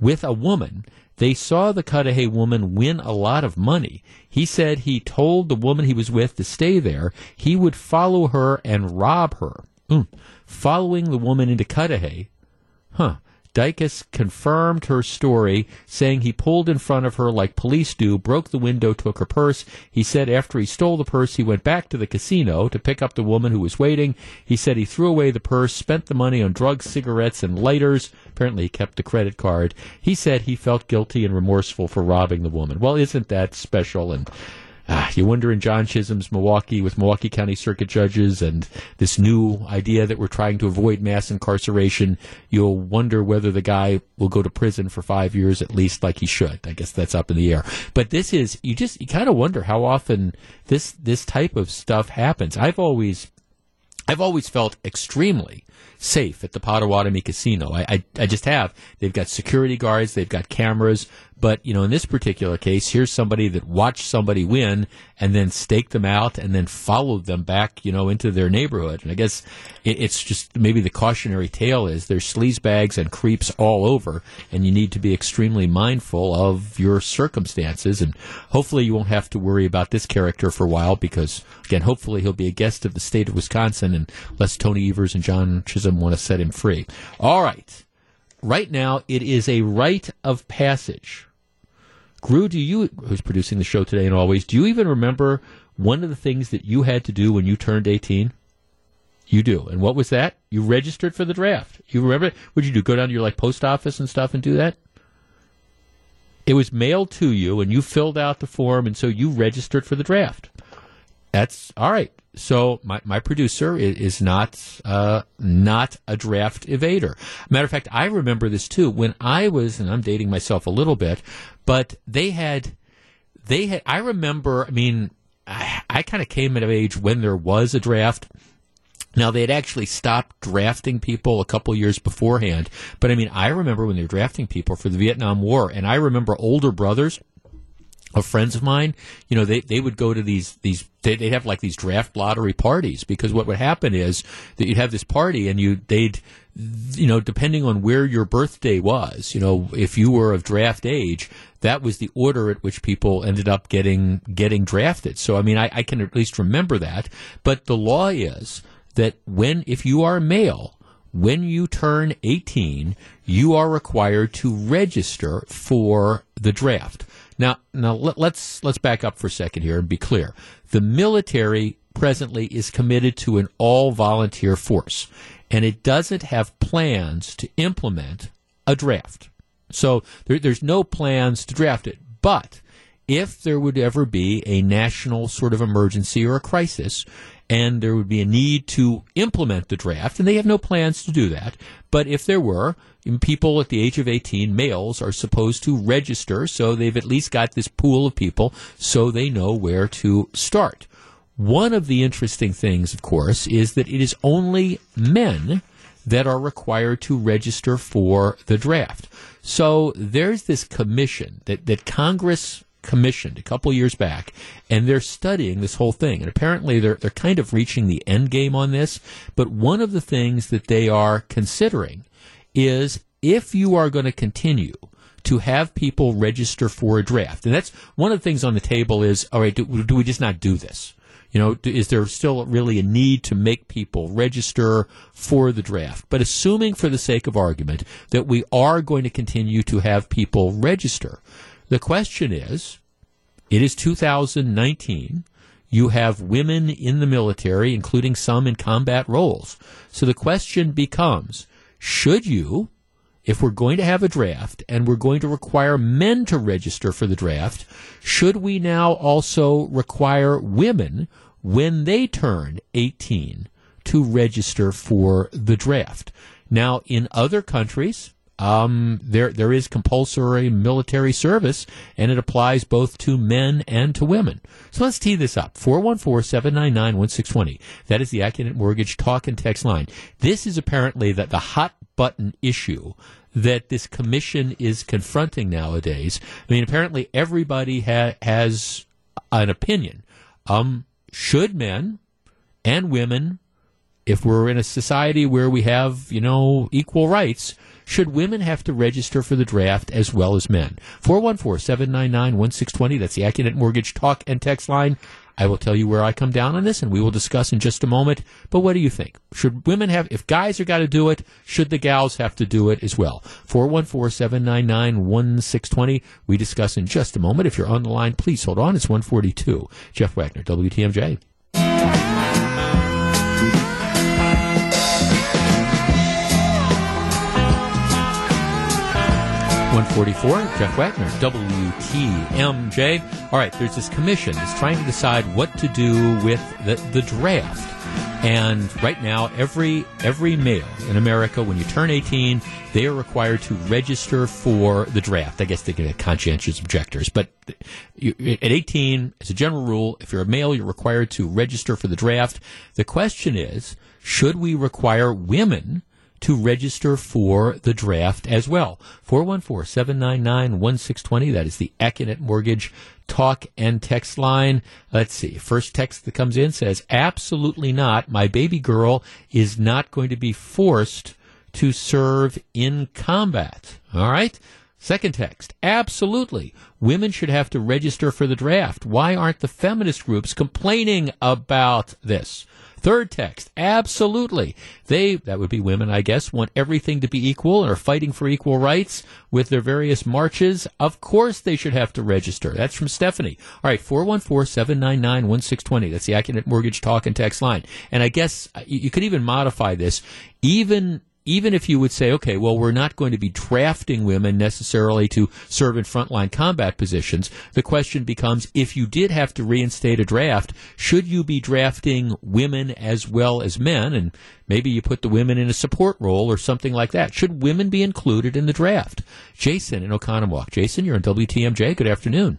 with a woman, they saw the Cudahy woman win a lot of money. He said he told the woman he was with to stay there. He would follow her and rob her. Mm. Following the woman into Cudahy. Huh. Dykas confirmed her story, saying he pulled in front of her like police do, broke the window, took her purse. He said after he stole the purse, he went back to the casino to pick up the woman who was waiting. He said he threw away the purse, spent the money on drugs, cigarettes, and lighters. Apparently, he kept the credit card. He said he felt guilty and remorseful for robbing the woman. Well, isn't that special? And Ah, you wonder in John Chisholm's Milwaukee with Milwaukee County Circuit judges and this new idea that we're trying to avoid mass incarceration, you'll wonder whether the guy will go to prison for five years at least like he should. I guess that's up in the air. But this is, you just, you kind of wonder how often this, this type of stuff happens. I've always, I've always felt extremely safe at the Potawatomi Casino. I, I, I, just have. They've got security guards, they've got cameras, but you know, in this particular case, here's somebody that watched somebody win and then staked them out and then followed them back, you know, into their neighborhood. And I guess it, it's just maybe the cautionary tale is there's sleazebags and creeps all over, and you need to be extremely mindful of your circumstances. And hopefully, you won't have to worry about this character for a while because, again, hopefully he'll be a guest of the state of Wisconsin, and unless Tony Evers and John Chisholm want to set him free. All right. Right now, it is a rite of passage Gru, do you, who's producing the show today and always, do you even remember one of the things that you had to do when you turned 18? You do. And what was that? You registered for the draft. You remember? What'd you do? Go down to your like post office and stuff and do that? It was mailed to you and you filled out the form and so you registered for the draft. That's all right. So my, my producer is, not uh, not a draft evader. Matter of fact, I remember this too when I was, and I'm dating myself a little bit, but they had they had. I remember. I mean, I, I kind of came of age when there was a draft. Now they had actually stopped drafting people a couple years beforehand, but I mean, I remember when they were drafting people for the Vietnam War, and I remember older brothers of friends of mine, you know, they, they would go to these, these, they, would have like these draft lottery parties because what would happen is that you'd have this party and you, they'd, you know, depending on where your birthday was, you know, if you were of draft age, that was the order at which people ended up getting, getting drafted. So, I mean, I, I can at least remember that. But the law is that when, if you are male, when you turn 18, you are required to register for the draft. Now, now let, let's let's back up for a second here and be clear. The military presently is committed to an all volunteer force, and it doesn't have plans to implement a draft. So there, there's no plans to draft it. But if there would ever be a national sort of emergency or a crisis, and there would be a need to implement the draft, and they have no plans to do that. But if there were, people at the age of 18, males, are supposed to register, so they've at least got this pool of people so they know where to start. One of the interesting things, of course, is that it is only men that are required to register for the draft. So there's this commission that, that Congress commissioned a couple years back, and they're studying this whole thing. And apparently, they're they're kind of reaching the end game on this. But one of the things that they are considering is if you are going to continue to have people register for a draft. And that's one of the things on the table is, all right, do, do we just not do this? You know, is there still really a need to make people register for the draft? But assuming for the sake of argument that we are going to continue to have people register, the question is, it is 2019. You have women in the military, including some in combat roles. So the question becomes, should you, if we're going to have a draft and we're going to require men to register for the draft, should we now also require women when they turn 18 to register for the draft? Now, in other countries, um, there there is compulsory military service, and it applies both to men and to women. So let's tee this up. 414-799-1620. That is the Accunet Mortgage talk and text line. This is apparently that the hot button issue that this commission is confronting nowadays. I mean, apparently everybody ha- has an opinion. Um, should men and women, if we're in a society where we have, you know, equal rights, should women have to register for the draft as well as men? 414-799-1620. That's the Accunet Mortgage talk and text line. I will tell you where I come down on this, and we will discuss in just a moment. But what do you think? Should women have, if guys are got to do it, should the gals have to do it as well? 414-799-1620. We discuss in just a moment. If you're on the line, please hold on. It's 142. Jeff Wagner, WTMJ. 144, Jeff Wagner, WTMJ. All right, there's this commission that's trying to decide what to do with the, the draft. And right now, every every male in America, when you turn 18, they are required to register for the draft. I guess they get conscientious objectors, but you, at 18, as a general rule, if you're a male, you're required to register for the draft. The question is, should we require women to register for the draft as well. 414-799-1620. That is the Accunet Mortgage talk and text line. Let's see. First text that comes in says, absolutely not. My baby girl is not going to be forced to serve in combat. All right. Second text, absolutely. Women should have to register for the draft. Why aren't the feminist groups complaining about this? Third text, absolutely. They, that would be women, I guess, want everything to be equal and are fighting for equal rights with their various marches. Of course they should have to register. That's from Stephanie. All right, 414-799-1620. That's the Accunet Mortgage Talk and Text line. And I guess uh, you could even modify this. Even even if you would say, okay, well, we're not going to be drafting women necessarily to serve in frontline combat positions, the question becomes if you did have to reinstate a draft, should you be drafting women as well as men? And maybe you put the women in a support role or something like that. Should women be included in the draft? Jason in Oconomowoc. Jason, you're on WTMJ. Good afternoon.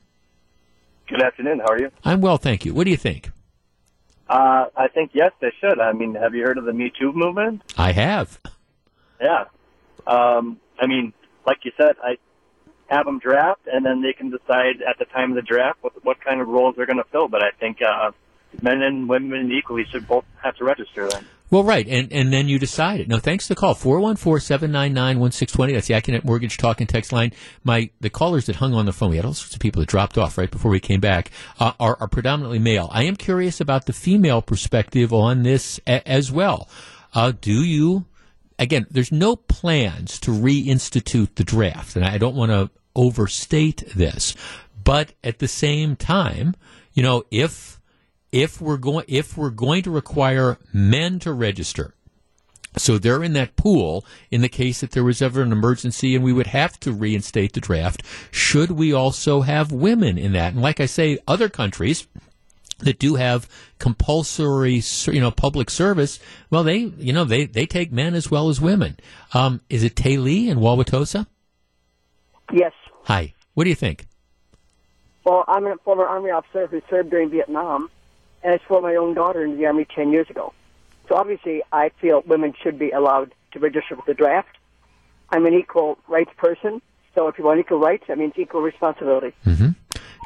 Good afternoon. How are you? I'm well, thank you. What do you think? Uh, I think yes, they should. I mean, have you heard of the Me Too movement? I have. Yeah. Um, I mean, like you said, I have them draft, and then they can decide at the time of the draft what what kind of roles they're going to fill. But I think uh, men and women equally should both have to register then. Well, right, and and then you decide it. No, thanks to the call. 414-799-1620. That's the Accunet Mortgage Talk and Text line. My The callers that hung on the phone, we had all sorts of people that dropped off right before we came back, uh, are, are predominantly male. I am curious about the female perspective on this a- as well. Uh, do you again, there's no plans to reinstitute the draft, and I don't want to overstate this, but at the same time, you know, if if we're going if we're going to require men to register, so they're in that pool in the case that there was ever an emergency and we would have to reinstate the draft. Should we also have women in that? And like I say, other countries that do have compulsory, you know, public service, well, they, you know, they, they take men as well as women. Um, is it Tay Lee in Wauwatosa? Yes. Hi. What do you think? Well, I'm a former Army officer who served during Vietnam, and I swore my own daughter into the Army 10 years ago. So obviously, I feel women should be allowed to register for the draft. I'm an equal rights person, so if you want equal rights, that means equal responsibility. Mm-hmm.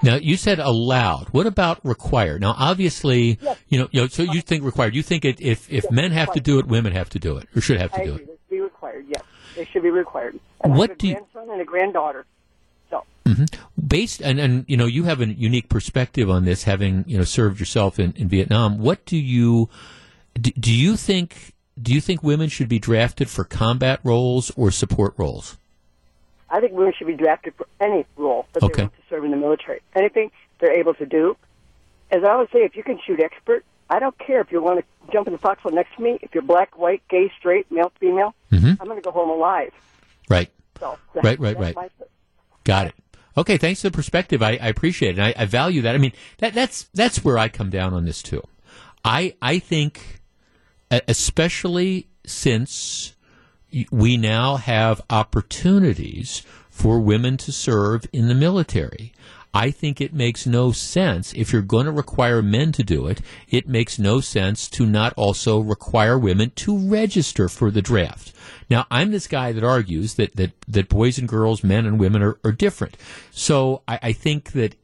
Now you said allowed. What about required? Now, obviously, yes. you know, you know, so you think required. You think it, if if yes, men have to do it, women have to do it, or should have to I do agree. it. They should be required. Yes, they should be required. And what I have do a grandson and a granddaughter, So mm-hmm. based and, and you know you have a unique perspective on this having you know served yourself in, in vietnam what do you do, do you think do you think women should be drafted for combat roles or support roles I think women should be drafted for any role that Okay. they want to serve in the military. Anything they're able to do. As I always say, if you can shoot expert, I don't care if you want to jump in the foxhole next to me. If you're black, white, gay, straight, male, female, Mhm. I'm going to go home alive. right So Right, right, right. my- Got it. Okay, thanks for the perspective. I, I appreciate it. I, I value that. I mean, that, that's that's where I come down on this too. I I think, especially since we now have opportunities for women to serve in the military. I think it makes no sense if you're going to require men to do it. It makes no sense to not also require women to register for the draft. Now, I'm this guy that argues that, that, that boys and girls, men and women are, are different. So I, I think that,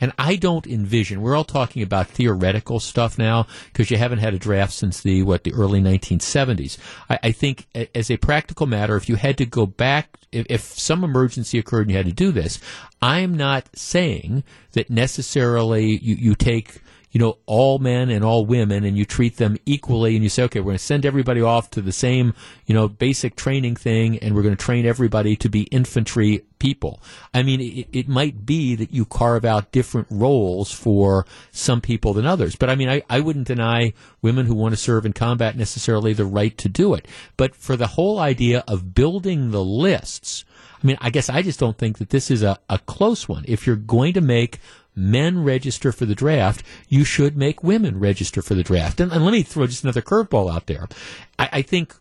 and I don't envision, we're all talking about theoretical stuff now because you haven't had a draft since the, what, the early 1970s. I, I think as a practical matter, if you had to go back, if, if some emergency occurred and you had to do this, I'm not saying that necessarily you, you take you know, all men and all women and you treat them equally and you say, okay, we're going to send everybody off to the same, you know, basic training thing and we're going to train everybody to be infantry people. I mean, it, it might be that you carve out different roles for some people than others. But I mean, I, I wouldn't deny women who want to serve in combat necessarily the right to do it. But for the whole idea of building the lists, I mean, I guess I just don't think that this is a, a close one. If you're going to make men register for the draft, you should make women register for the draft. And, and let me throw just another curveball out there. I, I think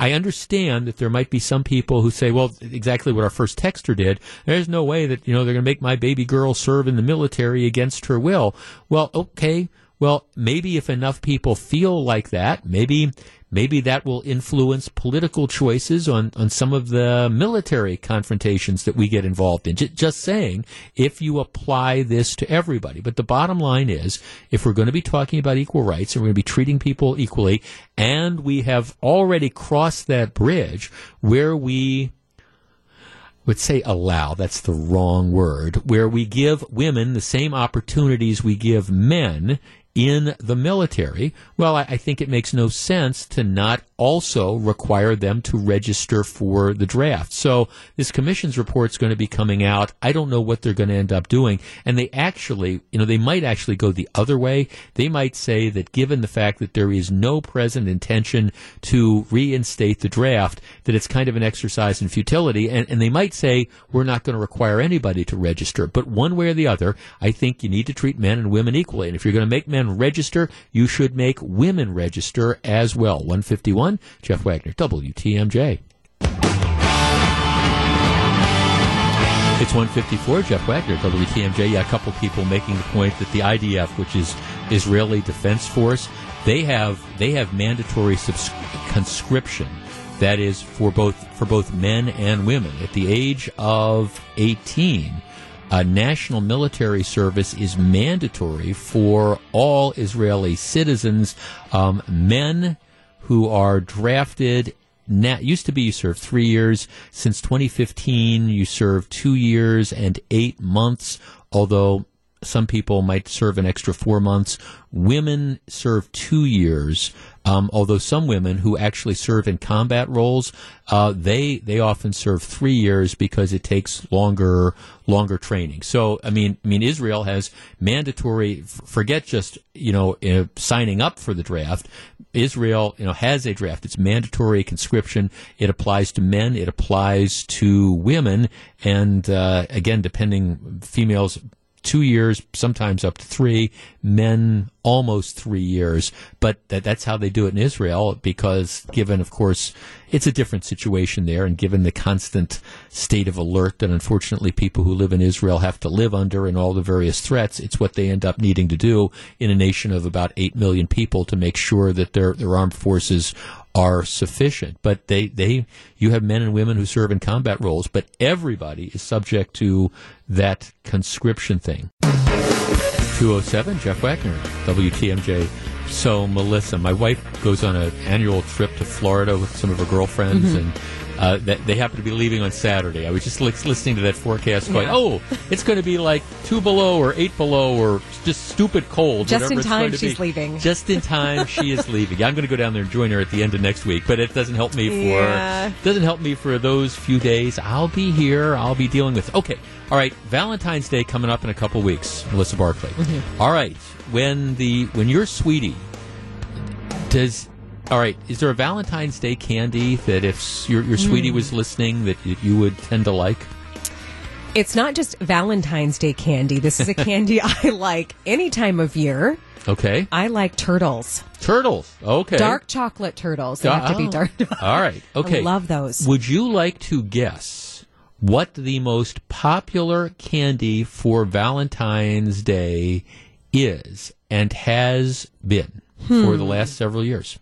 I understand that there might be some people who say, well, exactly what our first texter did. There's no way that, you know, they're going to make my baby girl serve in the military against her will. Well, okay. Well, maybe if enough people feel like that, maybe maybe that will influence political choices on, on some of the military confrontations that we get involved in. Just saying, if you apply this to everybody. But the bottom line is, if we're going to be talking about equal rights and we're going to be treating people equally, and we have already crossed that bridge where we would say allow, that's the wrong word, where we give women the same opportunities we give men in the military, well, I, I think it makes no sense to not also require them to register for the draft. So this commission's report is going to be coming out. I don't know what they're going to end up doing. And they actually, you know, they might actually go the other way. They might say that given the fact that there is no present intention to reinstate the draft, that it's kind of an exercise in futility. And, and they might say, we're not going to require anybody to register. But one way or the other, I think you need to treat men and women equally. And if you're going to make men register, you should make women register as well. 151, Jeff Wagner, WTMJ. It's 154, Jeff Wagner, WTMJ. Yeah, a couple people making the point that the IDF, which is Israeli Defense Force, they have they have mandatory subs- conscription. That is for both for both men and women. At the age of 18, uh, national military service is mandatory for all Israeli citizens, um, men who are drafted. Used to be you serve three years. Since 2015, you serve two years and eight months. Although some people might serve an extra four months. Women serve two years. Um, although some women who actually serve in combat roles, uh, they they often serve three years because it takes longer longer training. So I mean, I mean Israel has mandatory. Forget just you know uh, signing up for the draft. Israel you know has a draft. It's mandatory conscription. It applies to men. It applies to women. And uh, again, depending females two years, sometimes up to three, men almost three years. But that, that's how they do it in Israel because given, of course, it's a different situation there and given the constant state of alert that unfortunately people who live in Israel have to live under and all the various threats, it's what they end up needing to do in a nation of about 8 million people to make sure that their, their armed forces are sufficient. But they, they, you have men and women who serve in combat roles, but everybody is subject to that conscription thing. 207, Jeff Wagner, WTMJ. So, Melissa, my wife goes on an annual trip to Florida with some of her girlfriends, Mhm. and Uh, that they happen to be leaving on Saturday. I was just li- listening to that forecast, going, Yeah. "Oh, it's going to be like two below or eight below or just stupid cold." Just in time, she's be. leaving. Just in time, she is leaving. I'm going to go down there and join her at the end of next week, but it doesn't help me for Yeah. doesn't help me for those few days. I'll be here. I'll be dealing with. Okay, all right. Valentine's Day coming up in a couple weeks. Melissa Barclay. Mm-hmm. All right. When the when your sweetie does. All right. Is there a Valentine's Day candy that if your your sweetie Hmm. was listening that you would tend to like? It's not just Valentine's Day candy. This is a candy I like any time of year. Okay. I like turtles. Turtles. Okay. Dark chocolate turtles. They have to be Oh. dark. All right. Okay. I love those. Would you like to guess what the most popular candy for Valentine's Day is and has been for the Hmm. last several years?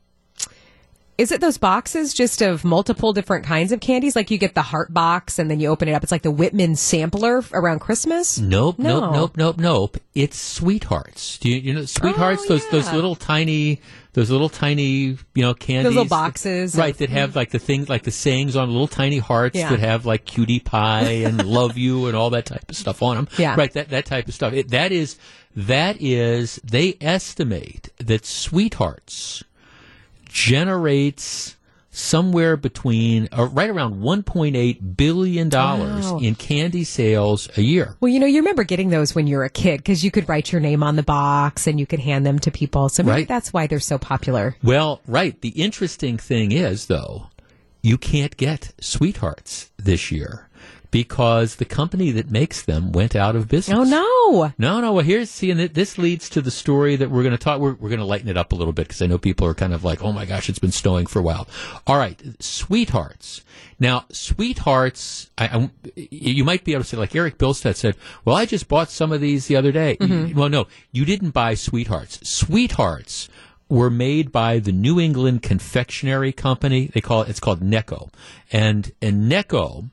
Is it those boxes just of multiple different kinds of candies? Like you get the heart box and then you open it up. It's like the Whitman sampler around Christmas? Nope, No. nope, nope, nope, nope. It's sweethearts. Do you, you know sweethearts? Oh, those those Oh, yeah. little tiny, those little tiny, you know, candies. little boxes right? of- that have mm. like the things, like the sayings on little tiny hearts Yeah. that have like cutie pie and love you and all that type of stuff on them. Yeah. right. That that type of stuff. It, that is that is. They estimate that sweethearts generates somewhere between uh, right around 1.8 billion dollars Wow. in candy sales a year. Well, you know, you remember getting those when you were a kid because you could write your name on the box and you could hand them to people. So maybe Right. that's why they're so popular. Well, right. The interesting thing is, though, you can't get sweethearts this year because the company that makes them went out of business. Oh, no. No, no. Well, here's see, and this leads to the story that we're going to talk. We're, we're going to lighten it up a little bit because I know people are kind of like, "Oh my gosh, it's been snowing for a while." All right, sweethearts. Now, sweethearts. I, I, you might be able to say, like Eric Bilstead said, "Well, I just bought some of these the other day." Mm-hmm. Well, no, you didn't buy sweethearts. Sweethearts were made by the New England Confectionery Company. They call it. It's called Necco, and and Necco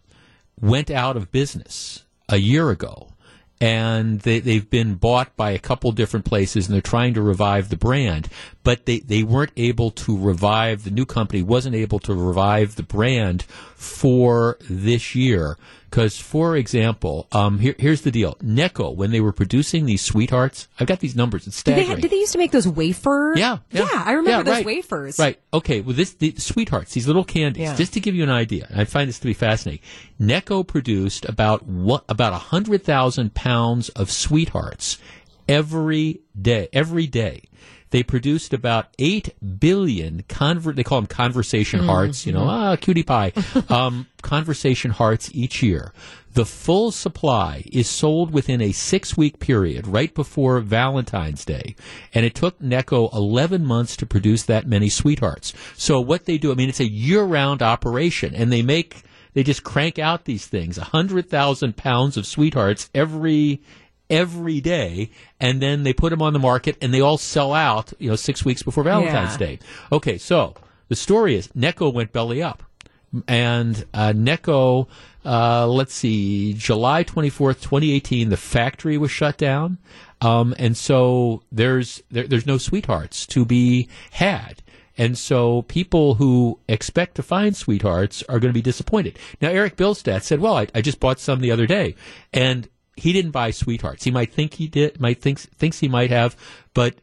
went out of business a year ago and they, they've been bought by a couple different places and they're trying to revive the brand but they, they weren't able to revive the new company wasn't able to revive the brand for this year because for example um, here, here's the deal necco when they were producing these sweethearts i've got these numbers it's Did they, staggering did they used to make those wafer? yeah, yeah, I remember Yeah, those right. wafers. Right. Okay. Well, this the sweethearts, these little candies. Yeah. Just to give you an idea, I find this to be fascinating. Necco produced about what about a hundred thousand pounds of sweethearts every day. Every day. They produced about eight billion conver- They call them conversation hearts. You know, ah, cutie pie. um, conversation hearts each year. The full supply is sold within a six-week period, right before Valentine's Day, and it took Necco 11 months to produce that many sweethearts. So what they do, I mean, it's a year-round operation, and they make they just crank out these things, 100,000 pounds of sweethearts every every day, and then they put them on the market, and they all sell out, you know, six weeks before Valentine's Yeah. Day. Okay, so the story is Necco went belly up, and uh, Necco, uh, let's see, July twenty fourth, twenty eighteen, the factory was shut down, um, and so there's there, there's no sweethearts to be had. And so people who expect to find sweethearts are going to be disappointed. Now, Eric Bilstead said, well, I, I just bought some the other day. And he didn't buy sweethearts. He might think he did, might thinks, thinks he might have, but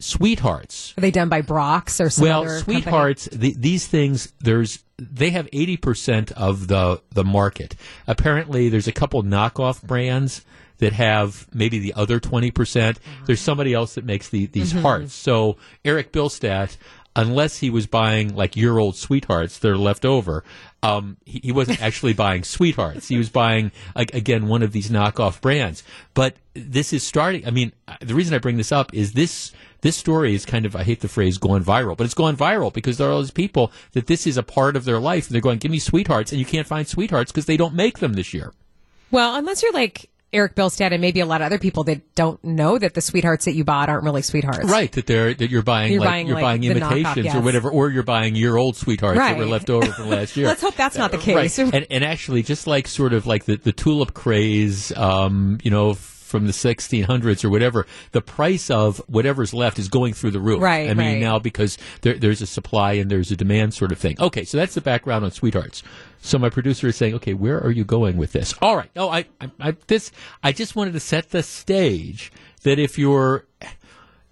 sweethearts Are they done by Brach's or some well, sweethearts, the, these things, there's they have eighty percent of the the market. Apparently, there's a couple knockoff brands that have maybe the other twenty percent. There's somebody else that makes the, these Mhm. hearts. So Eric Bilstead, unless he was buying like year old sweethearts that are left over, um, he, he wasn't actually buying sweethearts. He was buying like again one of these knockoff brands. But this is starting. I mean, the reason I bring this up is this this story is kind of I hate the phrase going viral, but it's going viral because there are all these people that this is a part of their life. And they're going, give me sweethearts, and you can't find sweethearts because they don't make them this year. Well, unless you're like Eric Bilstead and maybe a lot of other people that don't know that the sweethearts that you bought aren't really sweethearts. Right, that they're that you're buying You're like buying, you're like, buying knockoff, imitations or whatever, or you're buying year old sweethearts that were left over from last year. Let's hope that's not the Right. case. And, and actually, just like sort of like the, the tulip craze, um, you know, from the 1600s or whatever, the price of whatever's left is going through the roof. Right, I mean, right. now because there, there's a supply and there's a demand sort of thing. Okay, so that's the background on Sweethearts. So my producer is saying, okay, where are you going with this? All right. Oh, I, I, I this, I just wanted to set the stage that if you're,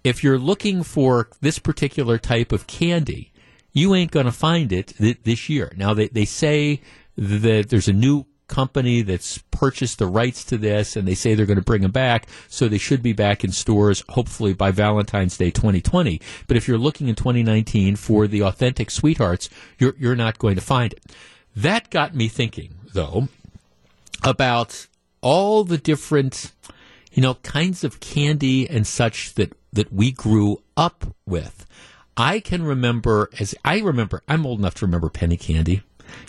if you're looking for this particular type of candy, you ain't going to find it th- this year. Now they, they say that there's a new company that's purchased the rights to this and they say they're going to bring them back. So they should be back in stores hopefully by Valentine's Day 2020. But if you're looking in 2019 for the authentic sweethearts, you're, you're not going to find it. That got me thinking though about all the different, you know, kinds of candy and such that, that we grew up with. I can remember as I remember, I'm old enough to remember penny candy.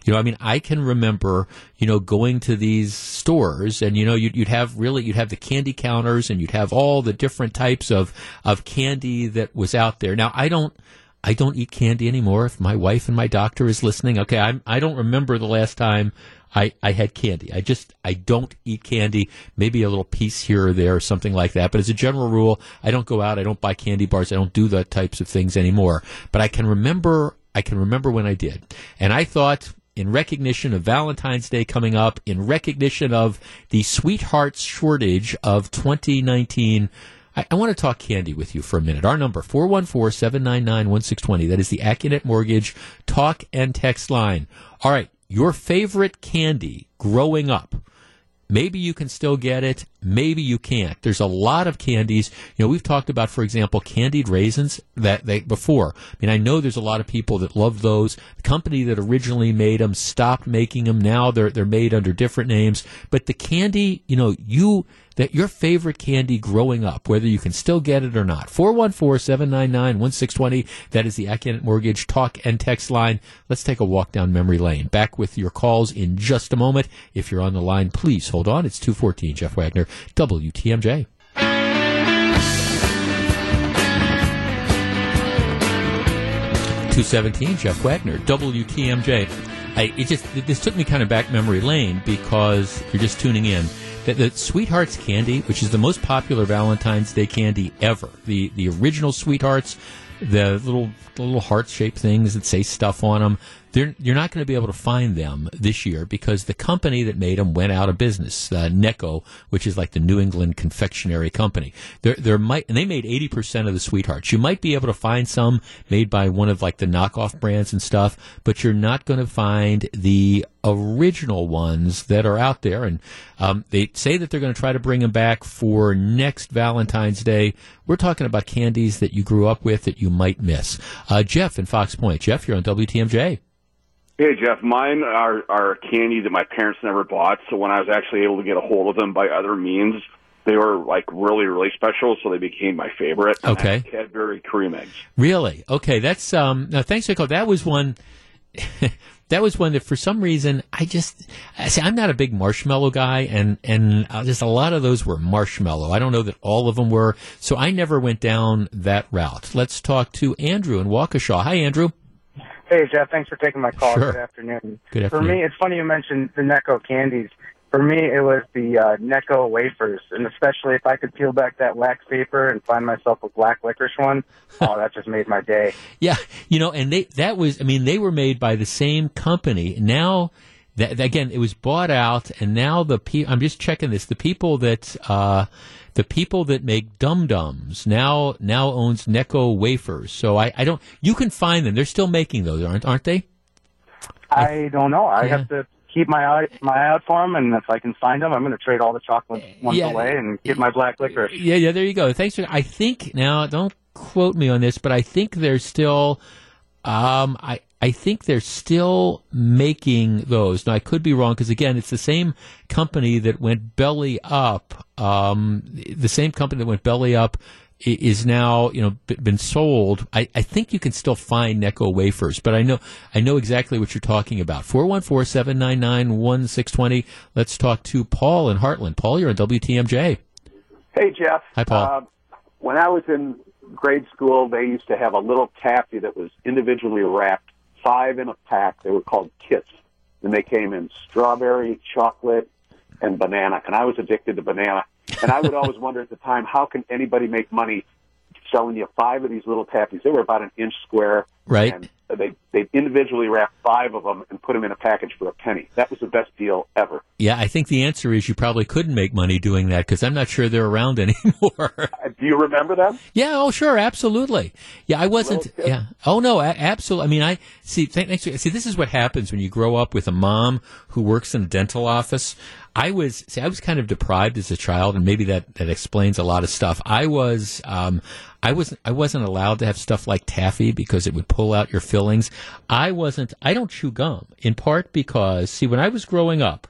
You know, I mean, I can remember, you know, going to these stores and, you know, you'd, you'd have really, you'd have the candy counters and you'd have all the different types of, of candy that was out there. Now, I don't, I don't eat candy anymore. If my wife and my doctor is listening, okay, I'm, I don't remember the last time I, I had candy. I just, I don't eat candy. Maybe a little piece here or there or something like that. But as a general rule, I don't go out. I don't buy candy bars. I don't do the types of things anymore. But I can remember, I can remember when I did. And I thought, in recognition of Valentine's Day coming up, in recognition of the sweethearts shortage of 2019, I, I want to talk candy with you for a minute. Our number, 414-799-1620. That is the Accunet Mortgage talk and text line. All right, your favorite candy growing up. Maybe you can still get it. Maybe you can't. There's a lot of candies. You know, we've talked about, for example, candied raisins that they before. I mean, I know there's a lot of people that love those. The company that originally made them stopped making them. Now they're they're made under different names. But the candy, you know, you that your favorite candy growing up, whether you can still get it or not. 414-799-1620. That is the Accunet Mortgage talk and text line. Let's take a walk down memory lane. Back with your calls in just a moment. If you're on the line, please hold on. It's 214 Jeff Wagner, WTMJ. Two seventeen, Jeff Wagner, WTMJ. I, it just this took me kind of back memory lane because you're just tuning in. That the Sweethearts candy, which is the most popular Valentine's Day candy ever, the the original Sweethearts, the little the little heart shaped things that say stuff on them. They're, you're not going to be able to find them this year because the company that made them went out of business. Uh, Necco, which is like the New England Confectionery Company, there there might and they made eighty percent of the sweethearts. You might be able to find some made by one of like the knockoff brands and stuff, but you're not going to find the original ones that are out there. And um, they say that they're going to try to bring them back for next Valentine's Day. We're talking about candies that you grew up with that you might miss. Uh, Jeff in Fox Point. Jeff, you're on WTMJ. Hey Jeff, mine are are candy that my parents never bought. So when I was actually able to get a hold of them by other means, they were like really really special. So they became my favorite. Okay. Cadbury cream eggs. Really? Okay, that's um. Now, thanks for. That was one. that was one that for some reason I just I see. I'm not a big marshmallow guy, and and uh, just a lot of those were marshmallow. I don't know that all of them were, so I never went down that route. Let's talk to Andrew in Waukesha. Hi, Andrew. Hey, Jeff. Thanks for taking my call. Sure. Good afternoon. Good afternoon. For me, it's funny you mentioned the Necco candies. For me, it was the uh, Necco wafers, and especially if I could peel back that wax paper and find myself a black licorice one, oh, that just made my day. Yeah, you know, and they that was I mean they were made by the same company. Now that again it was bought out and now the pe- I'm just checking this the people that uh the people that make dum dums now now owns Necco wafers. So I I don't you can find them. They're still making those, aren't aren't they? I don't know. I Yeah. have to keep my eye my eye out for them, and if I can find them, I'm going to trade all the chocolate ones Yeah. away and get my black licorice. Yeah, yeah, there you go. Thanks for I think now don't quote me on this, but I think they're still um I I think they're still making those. Now I could be wrong because again, it's the same company that went belly up. Um, the same company that went belly up is now you know been sold. I, I think you can still find Necco wafers, but I know I know exactly what you're talking about. 414-799-1620. Let's talk to Paul in Hartland. Paul, you're on WTMJ. Hey, Jeff. Hi, Paul. Uh, when I was in grade school, they used to have a little taffy that was individually wrapped, five in a pack. They were called kits, and they came in strawberry, chocolate, and banana. And I was addicted to banana. And I would always wonder at the time, how can anybody make money selling you five of these little tappies? They were about an inch square. Right. And Uh, they they individually wrapped five of them and put them in a package for a penny. That was the best deal ever. Yeah, I think the answer is you probably couldn't make money doing that because I'm not sure they're around anymore. Uh, do you remember them? Yeah, oh sure, absolutely. Yeah, I wasn't. Yeah, oh no, absolutely. I mean, I see. Th- thanks. See, this is what happens when you grow up with a mom who works in a dental office. I was see, I was kind of deprived as a child, and maybe that that explains a lot of stuff. I was, um, I wasn't, I wasn't allowed to have stuff like taffy because it would pull out your fillings. I wasn't. I don't chew gum in part because see, when I was growing up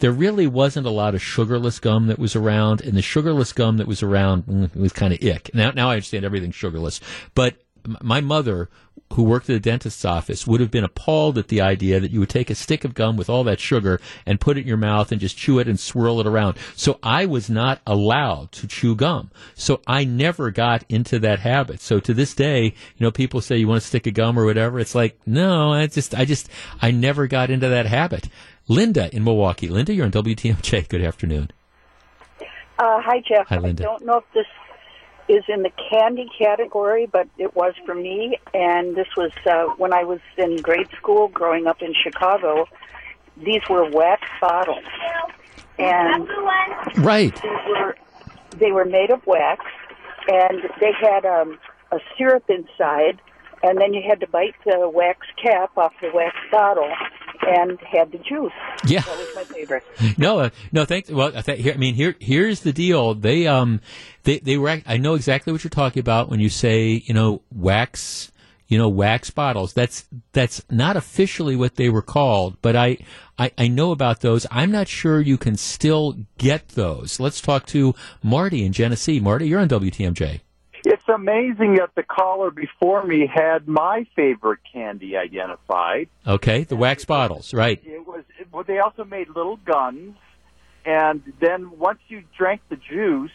there really wasn't a lot of sugarless gum that was around, and the sugarless gum that was around mm, was kind of ick. Now, now I understand everything's sugarless, but my mother, who worked at a dentist's office, would have been appalled at the idea that you would take a stick of gum with all that sugar and put it in your mouth and just chew it and swirl it around. So I was not allowed to chew gum. So I never got into that habit. So to this day, you know, people say you want to stick a gum or whatever. It's like, no, I just, I just, I never got into that habit. Linda in Milwaukee. Linda, you're on WTMJ. Good afternoon. Uh, hi, Jeff. Hi, Linda. I don't know if this is in the candy category, but it was for me. And this was uh, when I was in grade school growing up in Chicago. These were wax bottles. And Right. they were, they were made of wax, and they had um, a syrup inside, and then you had to bite the wax cap off the wax bottle and had the juice. Yeah. That was my favorite. No, uh, no, thanks. Well, I, th- here, I mean, here, here's the deal. They, um, they, they were. act- I know exactly what you're talking about when you say, you know, wax, you know, wax bottles. That's that's not officially what they were called, but I, I, I know about those. I'm not sure you can still get those. Let's talk to Marty in Genesee. Marty, you're on WTMJ. Amazing that the caller before me had my favorite candy identified. Okay, the wax bottles, right? It was, but they also made little guns, and then once you drank the juice,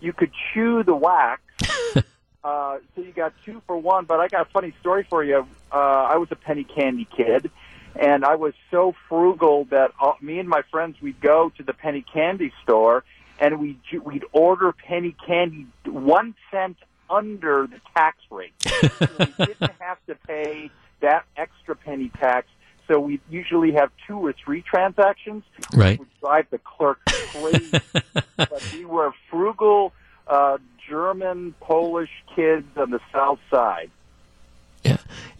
you could chew the wax. uh, so you got two for one. But I got a funny story for you. Uh, I was a penny candy kid, and I was so frugal that uh, me and my friends we'd go to the penny candy store, and we we'd order penny candy one cent under the tax rate. so we didn't have to pay that extra penny tax. So we usually have two or three transactions. Right. Which would drive the clerk crazy. but we were frugal uh, German, Polish kids on the south side.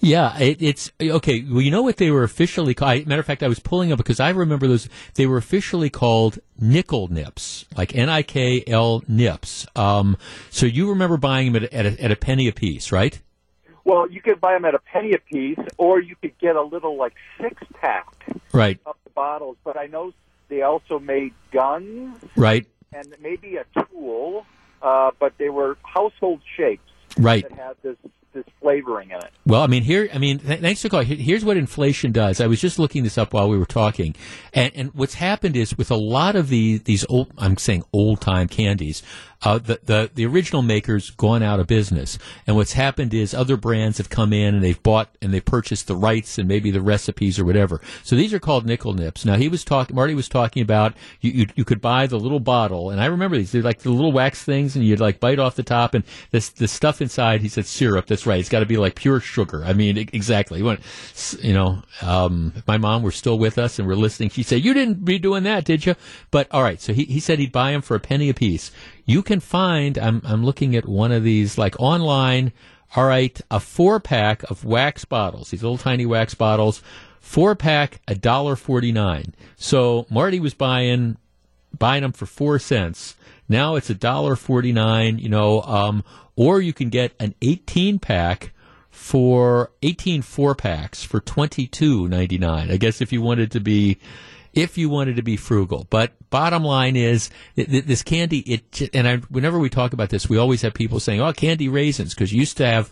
Yeah, it, it's okay. Well, you know what they were officially called? Matter of fact, I was pulling up because I remember those. They were officially called nickel nips, like N I K L nips. Um, so you remember buying them at, a- at, a, at a penny a piece, right? Well, you could buy them at a penny a piece, or you could get a little like six pack Right, of the bottles. But I know they also made guns right, and maybe a tool, uh, but they were household shapes right. that had this this flavoring in it. Well, I mean, here, I mean, th- thanks for calling. Here's what inflation does. I was just looking this up while we were talking, and and what's happened is with a lot of the these old, I'm saying old time candies, uh, the the the original makers gone out of business, and what's happened is other brands have come in and they've bought and they purchased the rights and maybe the recipes or whatever. So these are called nickel nips. Now he was talking, Marty was talking about you, you you could buy the little bottle, and I remember these. They're like the little wax things, and you'd like bite off the top, and this the stuff inside. He said syrup. That's right. It's got to be like pure sugar. I mean, exactly. You know, um, my mom were still with us and we're listening, she'd say, "You didn't be doing that, did you?" But all right. So he he said he'd buy them for a penny a piece. You can find. I'm I'm looking at one of these like online. All right, a four pack of wax bottles. These little tiny wax bottles. Four pack, a dollar forty nine. So Marty was buying buying them for four cents. Now it's a dollar forty nine. You know, um, or you can get an eighteen pack for 18 four packs for twenty two ninety nine. I guess if you wanted to be if you wanted to be frugal. But bottom line is th- th- this candy. It and I, whenever we talk about this, we always have people saying, "Oh, candy raisins," because you used to have.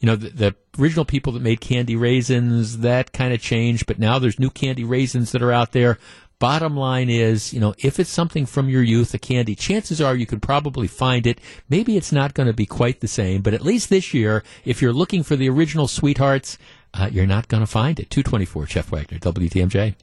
You know, the, the original people that made candy raisins, that kind of changed, but now there's new candy raisins that are out there. Bottom line is, you know, if it's something from your youth, a candy, chances are you could probably find it. Maybe it's not going to be quite the same, but at least this year, if you're looking for the original sweethearts, uh, you're not going to find it. 224, Jeff Wagner, WTMJ.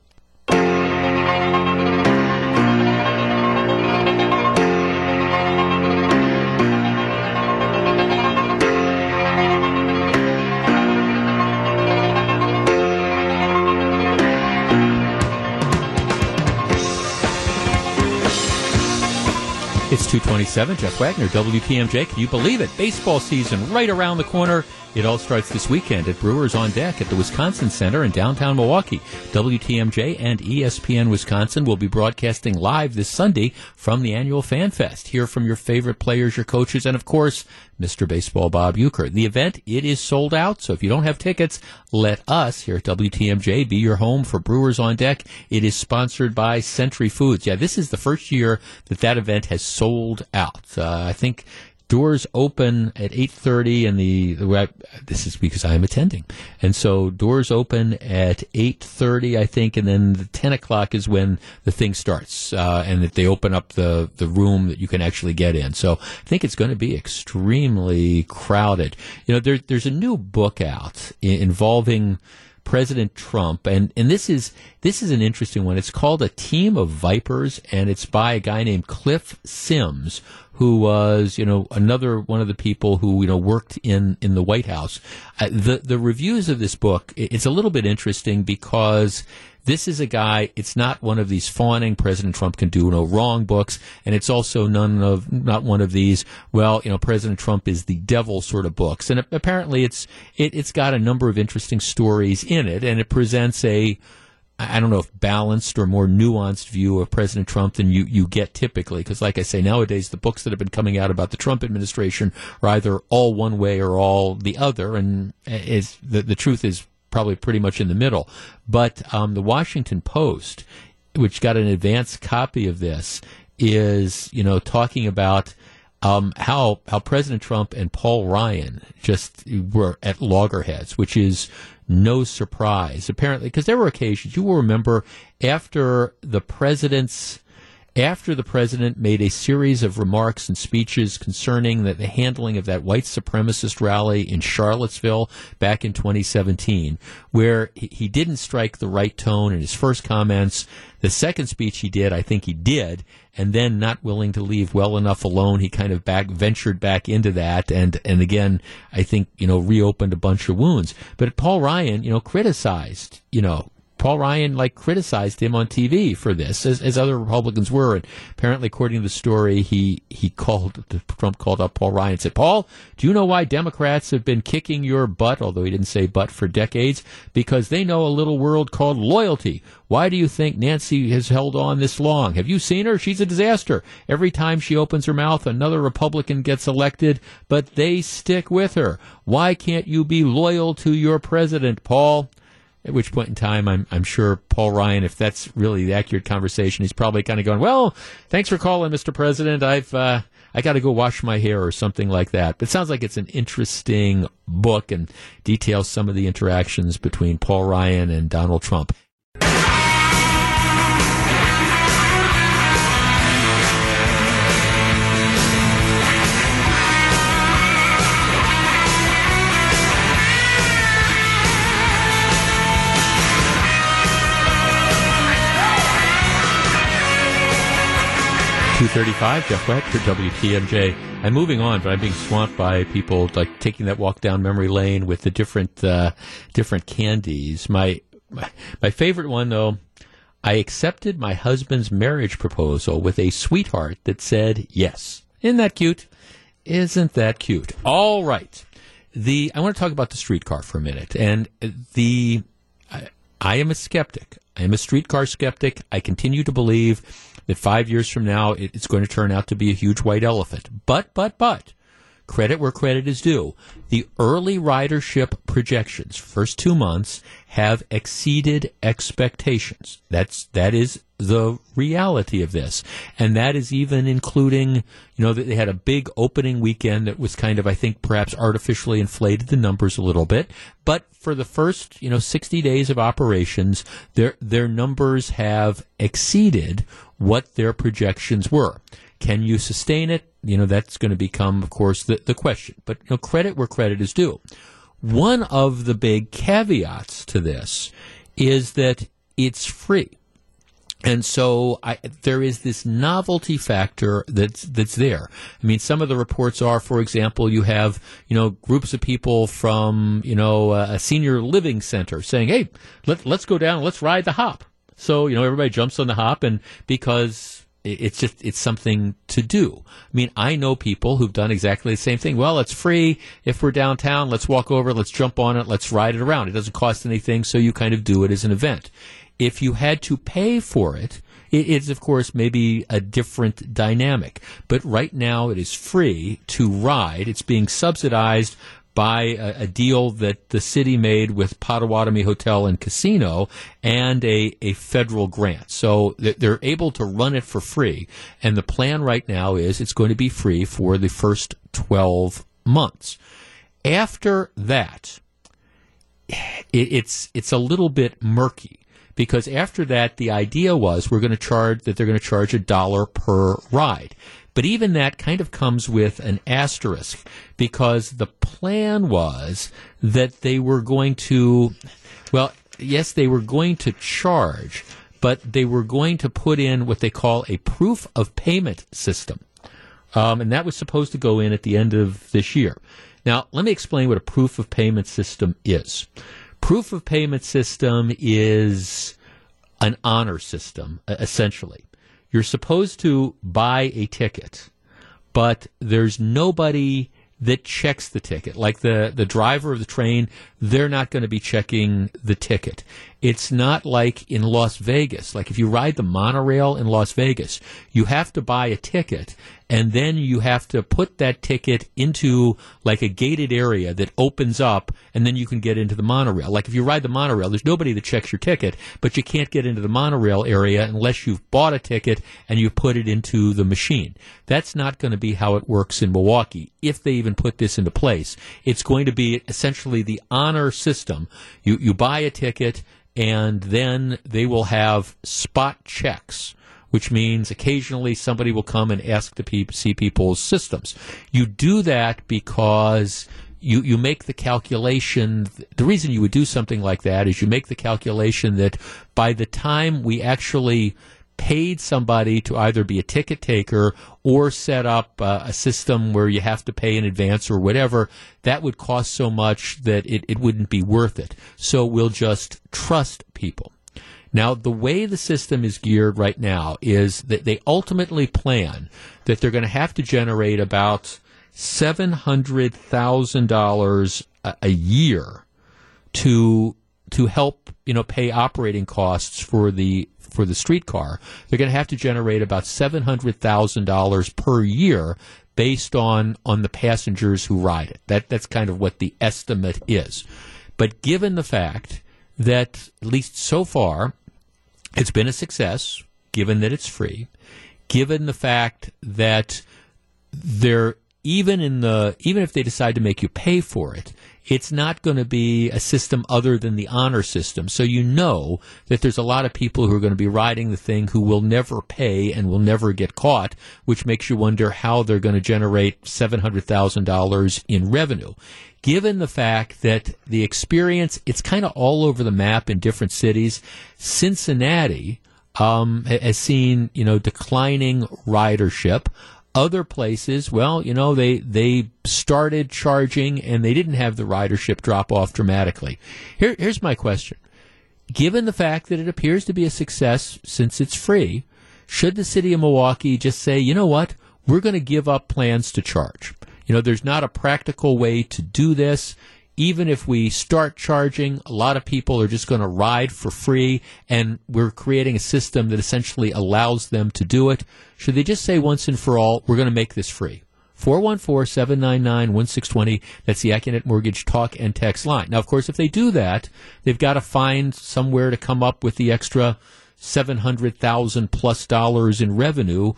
It's 227, Jeff Wagner, WTMJ. Can you believe it? Baseball season right around the corner. It all starts this weekend at Brewers on Deck at the Wisconsin Center in downtown Milwaukee. WTMJ and ESPN Wisconsin will be broadcasting live this Sunday from the annual Fan Fest. Hear from your favorite players, your coaches, and of course, Mr. Baseball Bob Uecker. The event, it is sold out, so if you don't have tickets, let us here at WTMJ be your home for Brewers on Deck. It is sponsored by Century Foods. Yeah, this is the first year that that event has sold out. Uh, I think doors open at 8.30 and the, the this is because i'm attending. And so doors open at 8.30 i think and then the 10 o'clock is when the thing starts uh, and that they open up the, the room that you can actually get in. So i think it's going to be extremely crowded. You know there, there's a new book out involving President Trump, and, and this is this is an interesting one. It's called A Team of Vipers, and it's by a guy named Cliff Sims, who was you know another one of the people who you know worked in in the White House. Uh, the the reviews of this book it's a little bit interesting because this is a guy it's not one of these fawning president trump can do no wrong books and it's also none of not one of these well you know president trump is the devil sort of books and apparently it's it, it's got a number of interesting stories in it and it presents a I don't know if balanced or more nuanced view of President Trump than you, you get typically. Because, like I say, nowadays the books that have been coming out about the Trump administration are either all one way or all the other, and is the the truth is probably pretty much in the middle. But um, the Washington Post, which got an advance copy of this, is you know talking about um, how how President Trump and Paul Ryan just were at loggerheads, which is no surprise apparently because there were occasions you will remember after the president's after the president made a series of remarks and speeches concerning the, the handling of that white supremacist rally in Charlottesville back in 2017, where he, he didn't strike the right tone in his first comments. The second speech he did, I think he did, and then not willing to leave well enough alone, he kind of back ventured back into that, and and again, I think you know reopened a bunch of wounds. But Paul Ryan, you know, criticized, you know, Paul Ryan like criticized him on TV for this, as, as other Republicans were. And apparently, according to the story, he he called Trump called up Paul Ryan and said, "Paul, do you know why Democrats have been kicking your butt? Although he didn't say butt for decades, because they know a little world called loyalty. Why do you think Nancy has held on this long? Have you seen her? She's a disaster. Every time she opens her mouth, another Republican gets elected, but they stick with her. Why can't you be loyal to your president, Paul?" At which point in time, I'm, I'm sure Paul Ryan, if that's really the accurate conversation, he's probably kind of going, "Well, thanks for calling, Mr. President. I've uh, I got to go wash my hair or something like that." But it sounds like it's an interesting book and details some of the interactions between Paul Ryan and Donald Trump. Two thirty-five. Jeff Wagner, WTMJ. I'm moving on, but I'm being swamped by people like taking that walk down memory lane with the different uh, different candies. My, my my favorite one though. I accepted my husband's marriage proposal with a sweetheart that said yes. Isn't that cute? Isn't that cute? All right. The I want to talk about the streetcar for a minute, and the I, I am a skeptic. I am a streetcar skeptic. I continue to believe that five years from now it, it's going to turn out to be a huge white elephant. But, but, but, credit where credit is due. The early ridership projections, first two months, have exceeded expectations. That's that is the reality of this, and that is even including, you know, that they had a big opening weekend that was kind of, I think, perhaps artificially inflated the numbers a little bit. But for the first, you know, 60 days of operations, their their numbers have exceeded what their projections were. Can you sustain it? You know, that's going to become, of course, the, the question. But, you know, credit where credit is due. One of the big caveats to this is that it's free. And so I, there is this novelty factor that's that's there. I mean, some of the reports are, for example, you have you know groups of people from you know a senior living center saying, "Hey, let, let's go down, let's ride the hop." So you know everybody jumps on the hop, and because it's just it's something to do. I mean, I know people who've done exactly the same thing. Well, it's free. If we're downtown, let's walk over, let's jump on it, let's ride it around. It doesn't cost anything, so you kind of do it as an event. If you had to pay for it, it is, of course, maybe a different dynamic. But right now, it is free to ride. It's being subsidized by a, a deal that the city made with Potawatomi Hotel and Casino and a, a federal grant. So th- they're able to run it for free. And the plan right now is it's going to be free for the first 12 months. After that, it, it's, it's a little bit murky because after that, the idea was we're going to charge that they're going to charge a dollar per ride. But even that kind of comes with an asterisk because the plan was that they were going to, well, yes, they were going to charge, but they were going to put in what they call a proof of payment system. Um, and that was supposed to go in at the end of this year. Now, let me explain what a proof of payment system is. Proof of payment system is an honor system, essentially. You're supposed to buy a ticket, but there's nobody that checks the ticket. Like the, the driver of the train, they're not going to be checking the ticket. It's not like in Las Vegas. Like if you ride the monorail in Las Vegas, you have to buy a ticket and then you have to put that ticket into like a gated area that opens up and then you can get into the monorail. Like if you ride the monorail, there's nobody that checks your ticket, but you can't get into the monorail area unless you've bought a ticket and you put it into the machine. That's not going to be how it works in Milwaukee. If they even put this into place, it's going to be essentially the honor system. You, you buy a ticket and then they will have spot checks which means occasionally somebody will come and ask to pe- see people's systems. You do that because you, you make the calculation. The reason you would do something like that is you make the calculation that by the time we actually paid somebody to either be a ticket taker or set up uh, a system where you have to pay in advance or whatever, that would cost so much that it, it wouldn't be worth it. So we'll just trust people. Now, the way the system is geared right now is that they ultimately plan that they're going to have to generate about $700,000 a year to to help, you know, pay operating costs for the for the streetcar. They're going to have to generate about $700,000 per year based on on the passengers who ride it. That that's kind of what the estimate is. But given the fact that at least so far it's been a success, given that it's free, given the fact that they're even in the even if they decide to make you pay for it, it's not going to be a system other than the honor system. So you know that there's a lot of people who are going to be riding the thing who will never pay and will never get caught, which makes you wonder how they're going to generate $700,000 in revenue. Given the fact that the experience, it's kind of all over the map in different cities. Cincinnati, um, has seen, you know, declining ridership. Other places, well, you know, they they started charging and they didn't have the ridership drop off dramatically. Here, here's my question: Given the fact that it appears to be a success since it's free, should the city of Milwaukee just say, you know what, we're going to give up plans to charge? You know, there's not a practical way to do this even if we start charging, a lot of people are just going to ride for free, and we're creating a system that essentially allows them to do it. Should they just say once and for all, we're going to make this free? 414-799-1620. That's the Accunet Mortgage talk and text line. Now, of course, if they do that, they've got to find somewhere to come up with the extra 700,000 plus dollars in revenue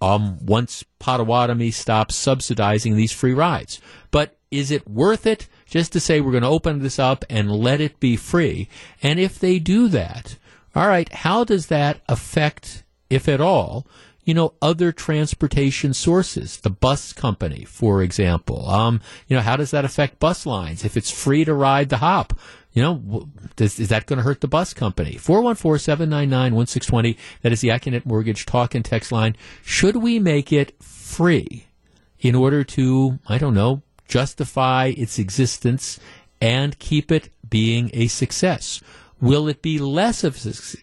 um, once Potawatomi stops subsidizing these free rides. But is it worth it just to say we're going to open this up and let it be free? And if they do that, all right, how does that affect, if at all, you know, other transportation sources, the bus company, for example. Um, you know, how does that affect bus lines? If it's free to ride the hop, you know, does, is that going to hurt the bus company? 414-799-1620. That is the Accunet Mortgage talk and text line. Should we make it free in order to, I don't know, justify its existence and keep it being a success? Will it be less of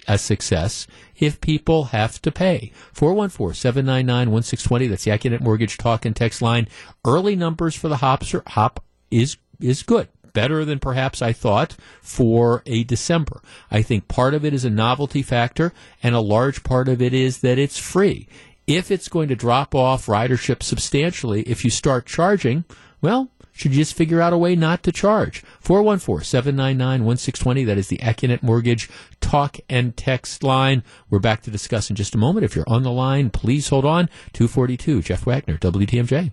a success if people have to pay? 414-799-1620. That's the Accunet Mortgage Talk and Text line. Early numbers for the hops are, hop is, is good. Better than perhaps I thought for a December. I think part of it is a novelty factor and a large part of it is that it's free. If it's going to drop off ridership substantially, if you start charging, well, should you just figure out a way not to charge? 414-799-1620. That is the Accunet Mortgage talk and text line. We're back to discuss in just a moment. If you're on the line, please hold on. 242, Jeff Wagner, WTMJ.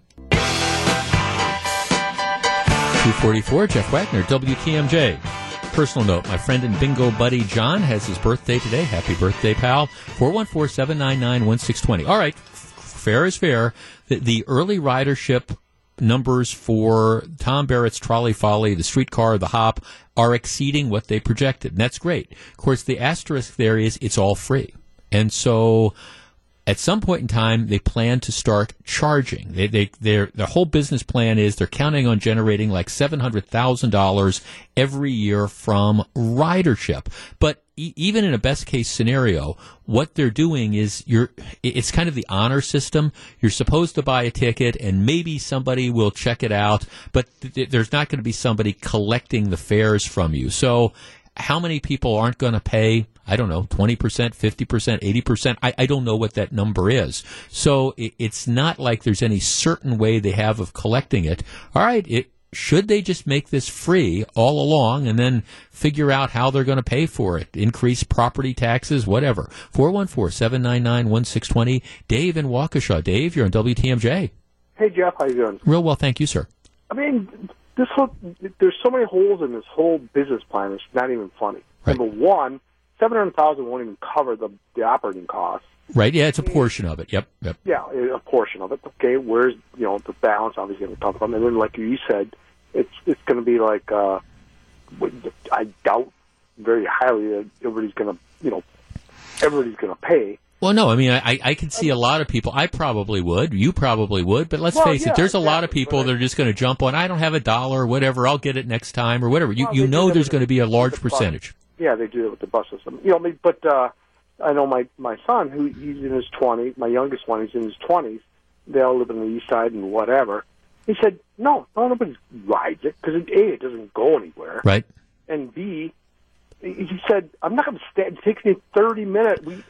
244, Jeff Wagner, WTMJ. Personal note, my friend and bingo buddy John has his birthday today. Happy birthday, pal. 414-799-1620. All right, fair is fair. The, the early ridership numbers for Tom Barrett's Trolley Folly, the streetcar, the hop are exceeding what they projected. And that's great. Of course, the asterisk there is it's all free. And so at some point in time, they plan to start charging. They, they, their, their whole business plan is they're counting on generating like $700,000 every year from ridership. But even in a best case scenario, what they're doing is you're, it's kind of the honor system. You're supposed to buy a ticket and maybe somebody will check it out, but th- there's not going to be somebody collecting the fares from you. So how many people aren't going to pay? I don't know, 20%, 50%, 80%. I, I don't know what that number is. So it, it's not like there's any certain way they have of collecting it. All right, it, should they just make this free all along and then figure out how they're going to pay for it? Increase property taxes, whatever. 414-799-1620. Dave in Waukesha. Dave, you're on WTMJ. Hey Jeff, how you doing? Real well, thank you, sir. I mean, this whole there's so many holes in this whole business plan. It's not even funny. Right. Number one, seven hundred thousand won't even cover the the operating costs. Right, yeah, it's a portion of it. Yep, yep. Yeah, a portion of it. Okay, where's you know the balance obviously going to come from? And then, like you said, it's it's going to be like uh, I doubt very highly that everybody's going to you know everybody's going to pay. Well, no, I mean, I, I can see a lot of people. I probably would. You probably would. But let's Well, face yeah, it, there's a lot of people that are just going to jump on. I don't have a dollar or whatever. I'll get it next time or whatever. You Well, you know there's going to be a large percentage. Yeah, they do it with the bus system. You know, I mean, but uh, I know my my son, who he's in his twenties. My youngest one, he's in his twenties. They all live on the east side and whatever. He said, "No, no, nobody rides it because a, it doesn't go anywhere, Right. and b, he said, I'm not going to stand. It takes me thirty minutes. We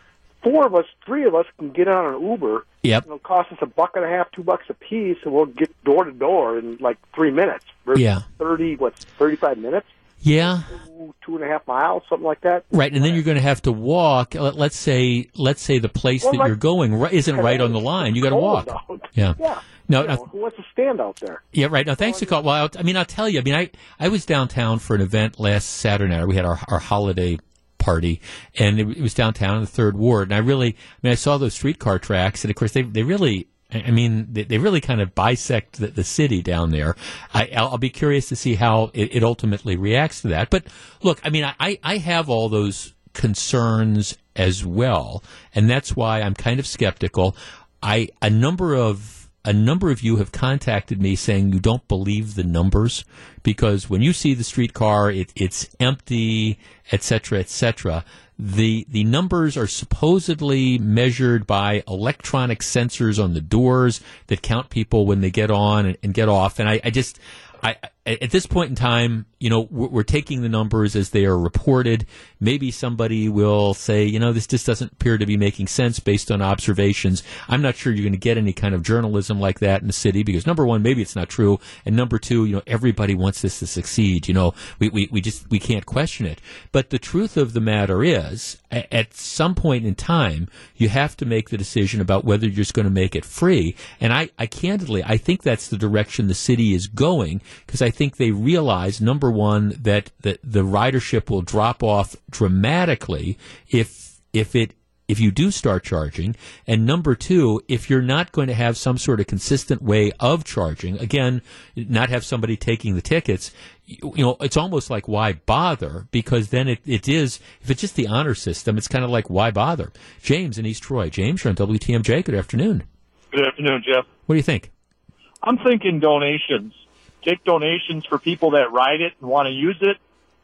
four of us, three of us can get on an Uber. Yep. It'll cost us a buck and a half, two bucks a piece, and we'll get door to door in like three minutes. Versus Yeah. thirty, what's thirty five minutes? Yeah. Two, two and a half miles, something like that. Right, and then you're going to have to walk. Let, let's say, let's say the place Well, that like- you're going isn't right on the line. You got to walk. Out. Yeah. Yeah. No, You no, know, who wants to stand out there? Yeah, right. Now, thanks to call. Well, I mean, I'll tell you. I mean, I I was downtown for an event last Saturday night. We had our our holiday party, and it, it was downtown in the third ward. And I really, I mean, I saw those streetcar tracks, and of course, they they really. I mean, they, they really kind of bisect the, the city down there. I, I'll, I'll be curious to see how it, it ultimately reacts to that. But look, I mean, I, I have all those concerns as well, and that's why I'm kind of skeptical. I a number of a number of you have contacted me saying you don't believe the numbers because when you see the streetcar, it, it's empty, etc., cetera, et cetera. The the numbers are supposedly measured by electronic sensors on the doors that count people when they get on and, and get off. And I, I just I, at this point in time, you know, we're, taking the numbers as they are reported. Maybe somebody will say, you know, this just doesn't appear to be making sense based on observations. I'm not sure you're going to get any kind of journalism like that in the city because number one, maybe it's not true, and number two, you know, everybody wants this to succeed. You know, we we, we just we can't question it. But the truth of the matter is, at some point in time, you have to make the decision about whether you're just going to make it free. And I, I candidly, I think that's the direction the city is going because I think they realize number one that that the ridership will drop off dramatically if if it if you do start charging. And number two if you're not going to have some sort of consistent way of charging again not have somebody taking the tickets you you know it's almost like why bother? Because then it, it is if it's just the honor system it's kind of like why bother? James in east troy. James you're on wtmj good afternoon. Good afternoon, Jeff. what do you think? I'm thinking donations. Take donations for people that ride it and want to use it,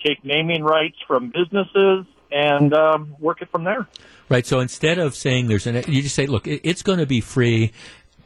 take naming rights from businesses, and um, work it from there. Right. So instead of saying there's an, you just say, look, it's going to be free,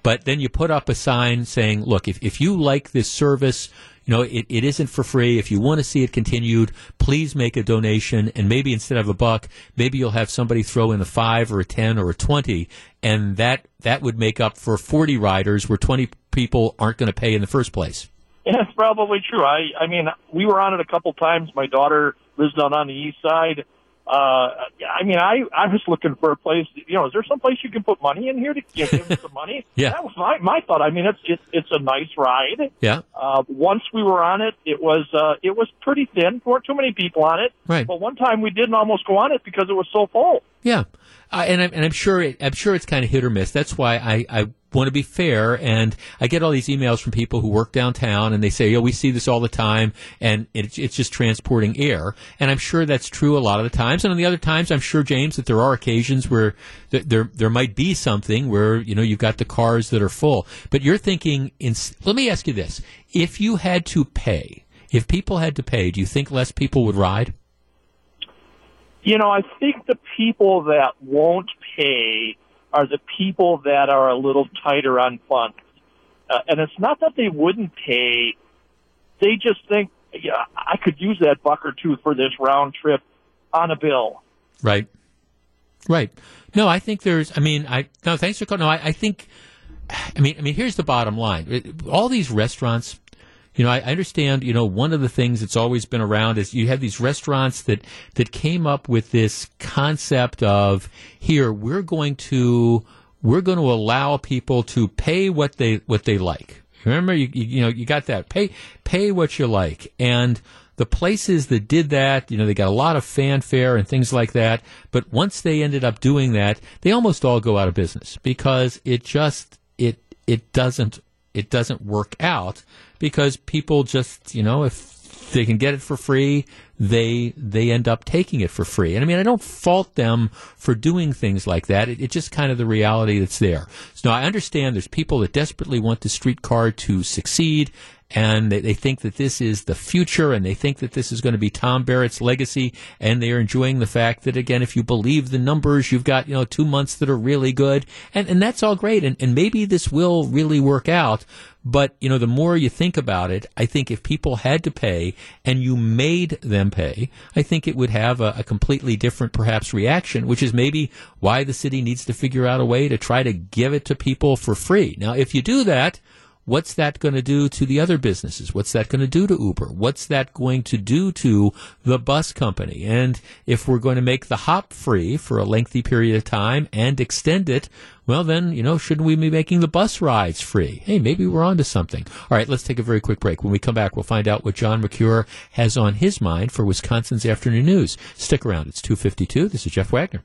but then you put up a sign saying, look, if, if you like this service, you know, it, it isn't for free. If you want to see it continued, please make a donation. And maybe instead of a buck, maybe you'll have somebody throw in a five or a 10 or a 20. And that, that would make up for 40 riders where 20 people aren't going to pay in the first place. Yeah, it's probably true. I, I mean, we were on it a couple times. My daughter lives down on the east side. Uh, I mean, I, I was looking for a place, you know, is there some place you can put money in here to give him some money? Yeah. That was my, my thought. I mean, it's, it's, it's a nice ride. Yeah. Uh, once we were on it, it was, uh, it was pretty thin. There weren't too many people on it. Right. But one time we didn't almost go on it because it was so full. Yeah, uh, and I'm and I'm sure it, I'm sure it's kind of hit or miss. That's why I, I want to be fair, and I get all these emails from people who work downtown, and they say, "Oh, we see this all the time," and it's it's just transporting air. And I'm sure that's true a lot of the times, and on the other times, I'm sure James that there are occasions where th- there there might be something where you know you've got the cars that are full, but you're thinking. In, let me ask you this: If you had to pay, if people had to pay, do you think less people would ride? You know, I think the people that won't pay are the people that are a little tighter on funds. Uh, and it's not that they wouldn't pay. They just think, yeah, I could use that buck or two for this round trip on a bill. Right. Right. No, I think there's. I mean, I no. Thanks for calling. No, I, I think. I mean, I mean, here's the bottom line. All these restaurants. You know, I I understand. You know, one of the things that's always been around is you have these restaurants that that came up with this concept of here we're going to we're going to allow people to pay what they what they like. Remember, you you, you know you got that pay pay what you like, and the places that did that, you know, they got a lot of fanfare and things like that. But once they ended up doing that, they almost all go out of business because it just it it doesn't it doesn't work out because people just you know if they can get it for free they they end up taking it for free. And i mean i don't fault them for doing things like that. It, it's just kind of the reality that's there. So now i understand there's people that desperately want the streetcar to succeed and they, they think that this is the future and they think that this is going to be Tom Barrett's legacy and they are enjoying the fact that again if you believe the numbers you've got you know two months that are really good and and that's all great and, and maybe this will really work out but you know the more you think about it I think if people had to pay and you made them pay I think it would have a, a completely different perhaps reaction which is maybe why the city needs to figure out a way to try to give it to people for free. Now if you do that What's that going to do to the other businesses? What's that going to do to Uber? What's that going to do to the bus company? And if we're going to make the hop free for a lengthy period of time and extend it, well, then, you know, shouldn't we be making the bus rides free? Hey, maybe we're onto something. All right, let's take a very quick break. When we come back, we'll find out what John Mercure has on his mind for Wisconsin's afternoon news. Stick around. It's 252. This is Jeff Wagner.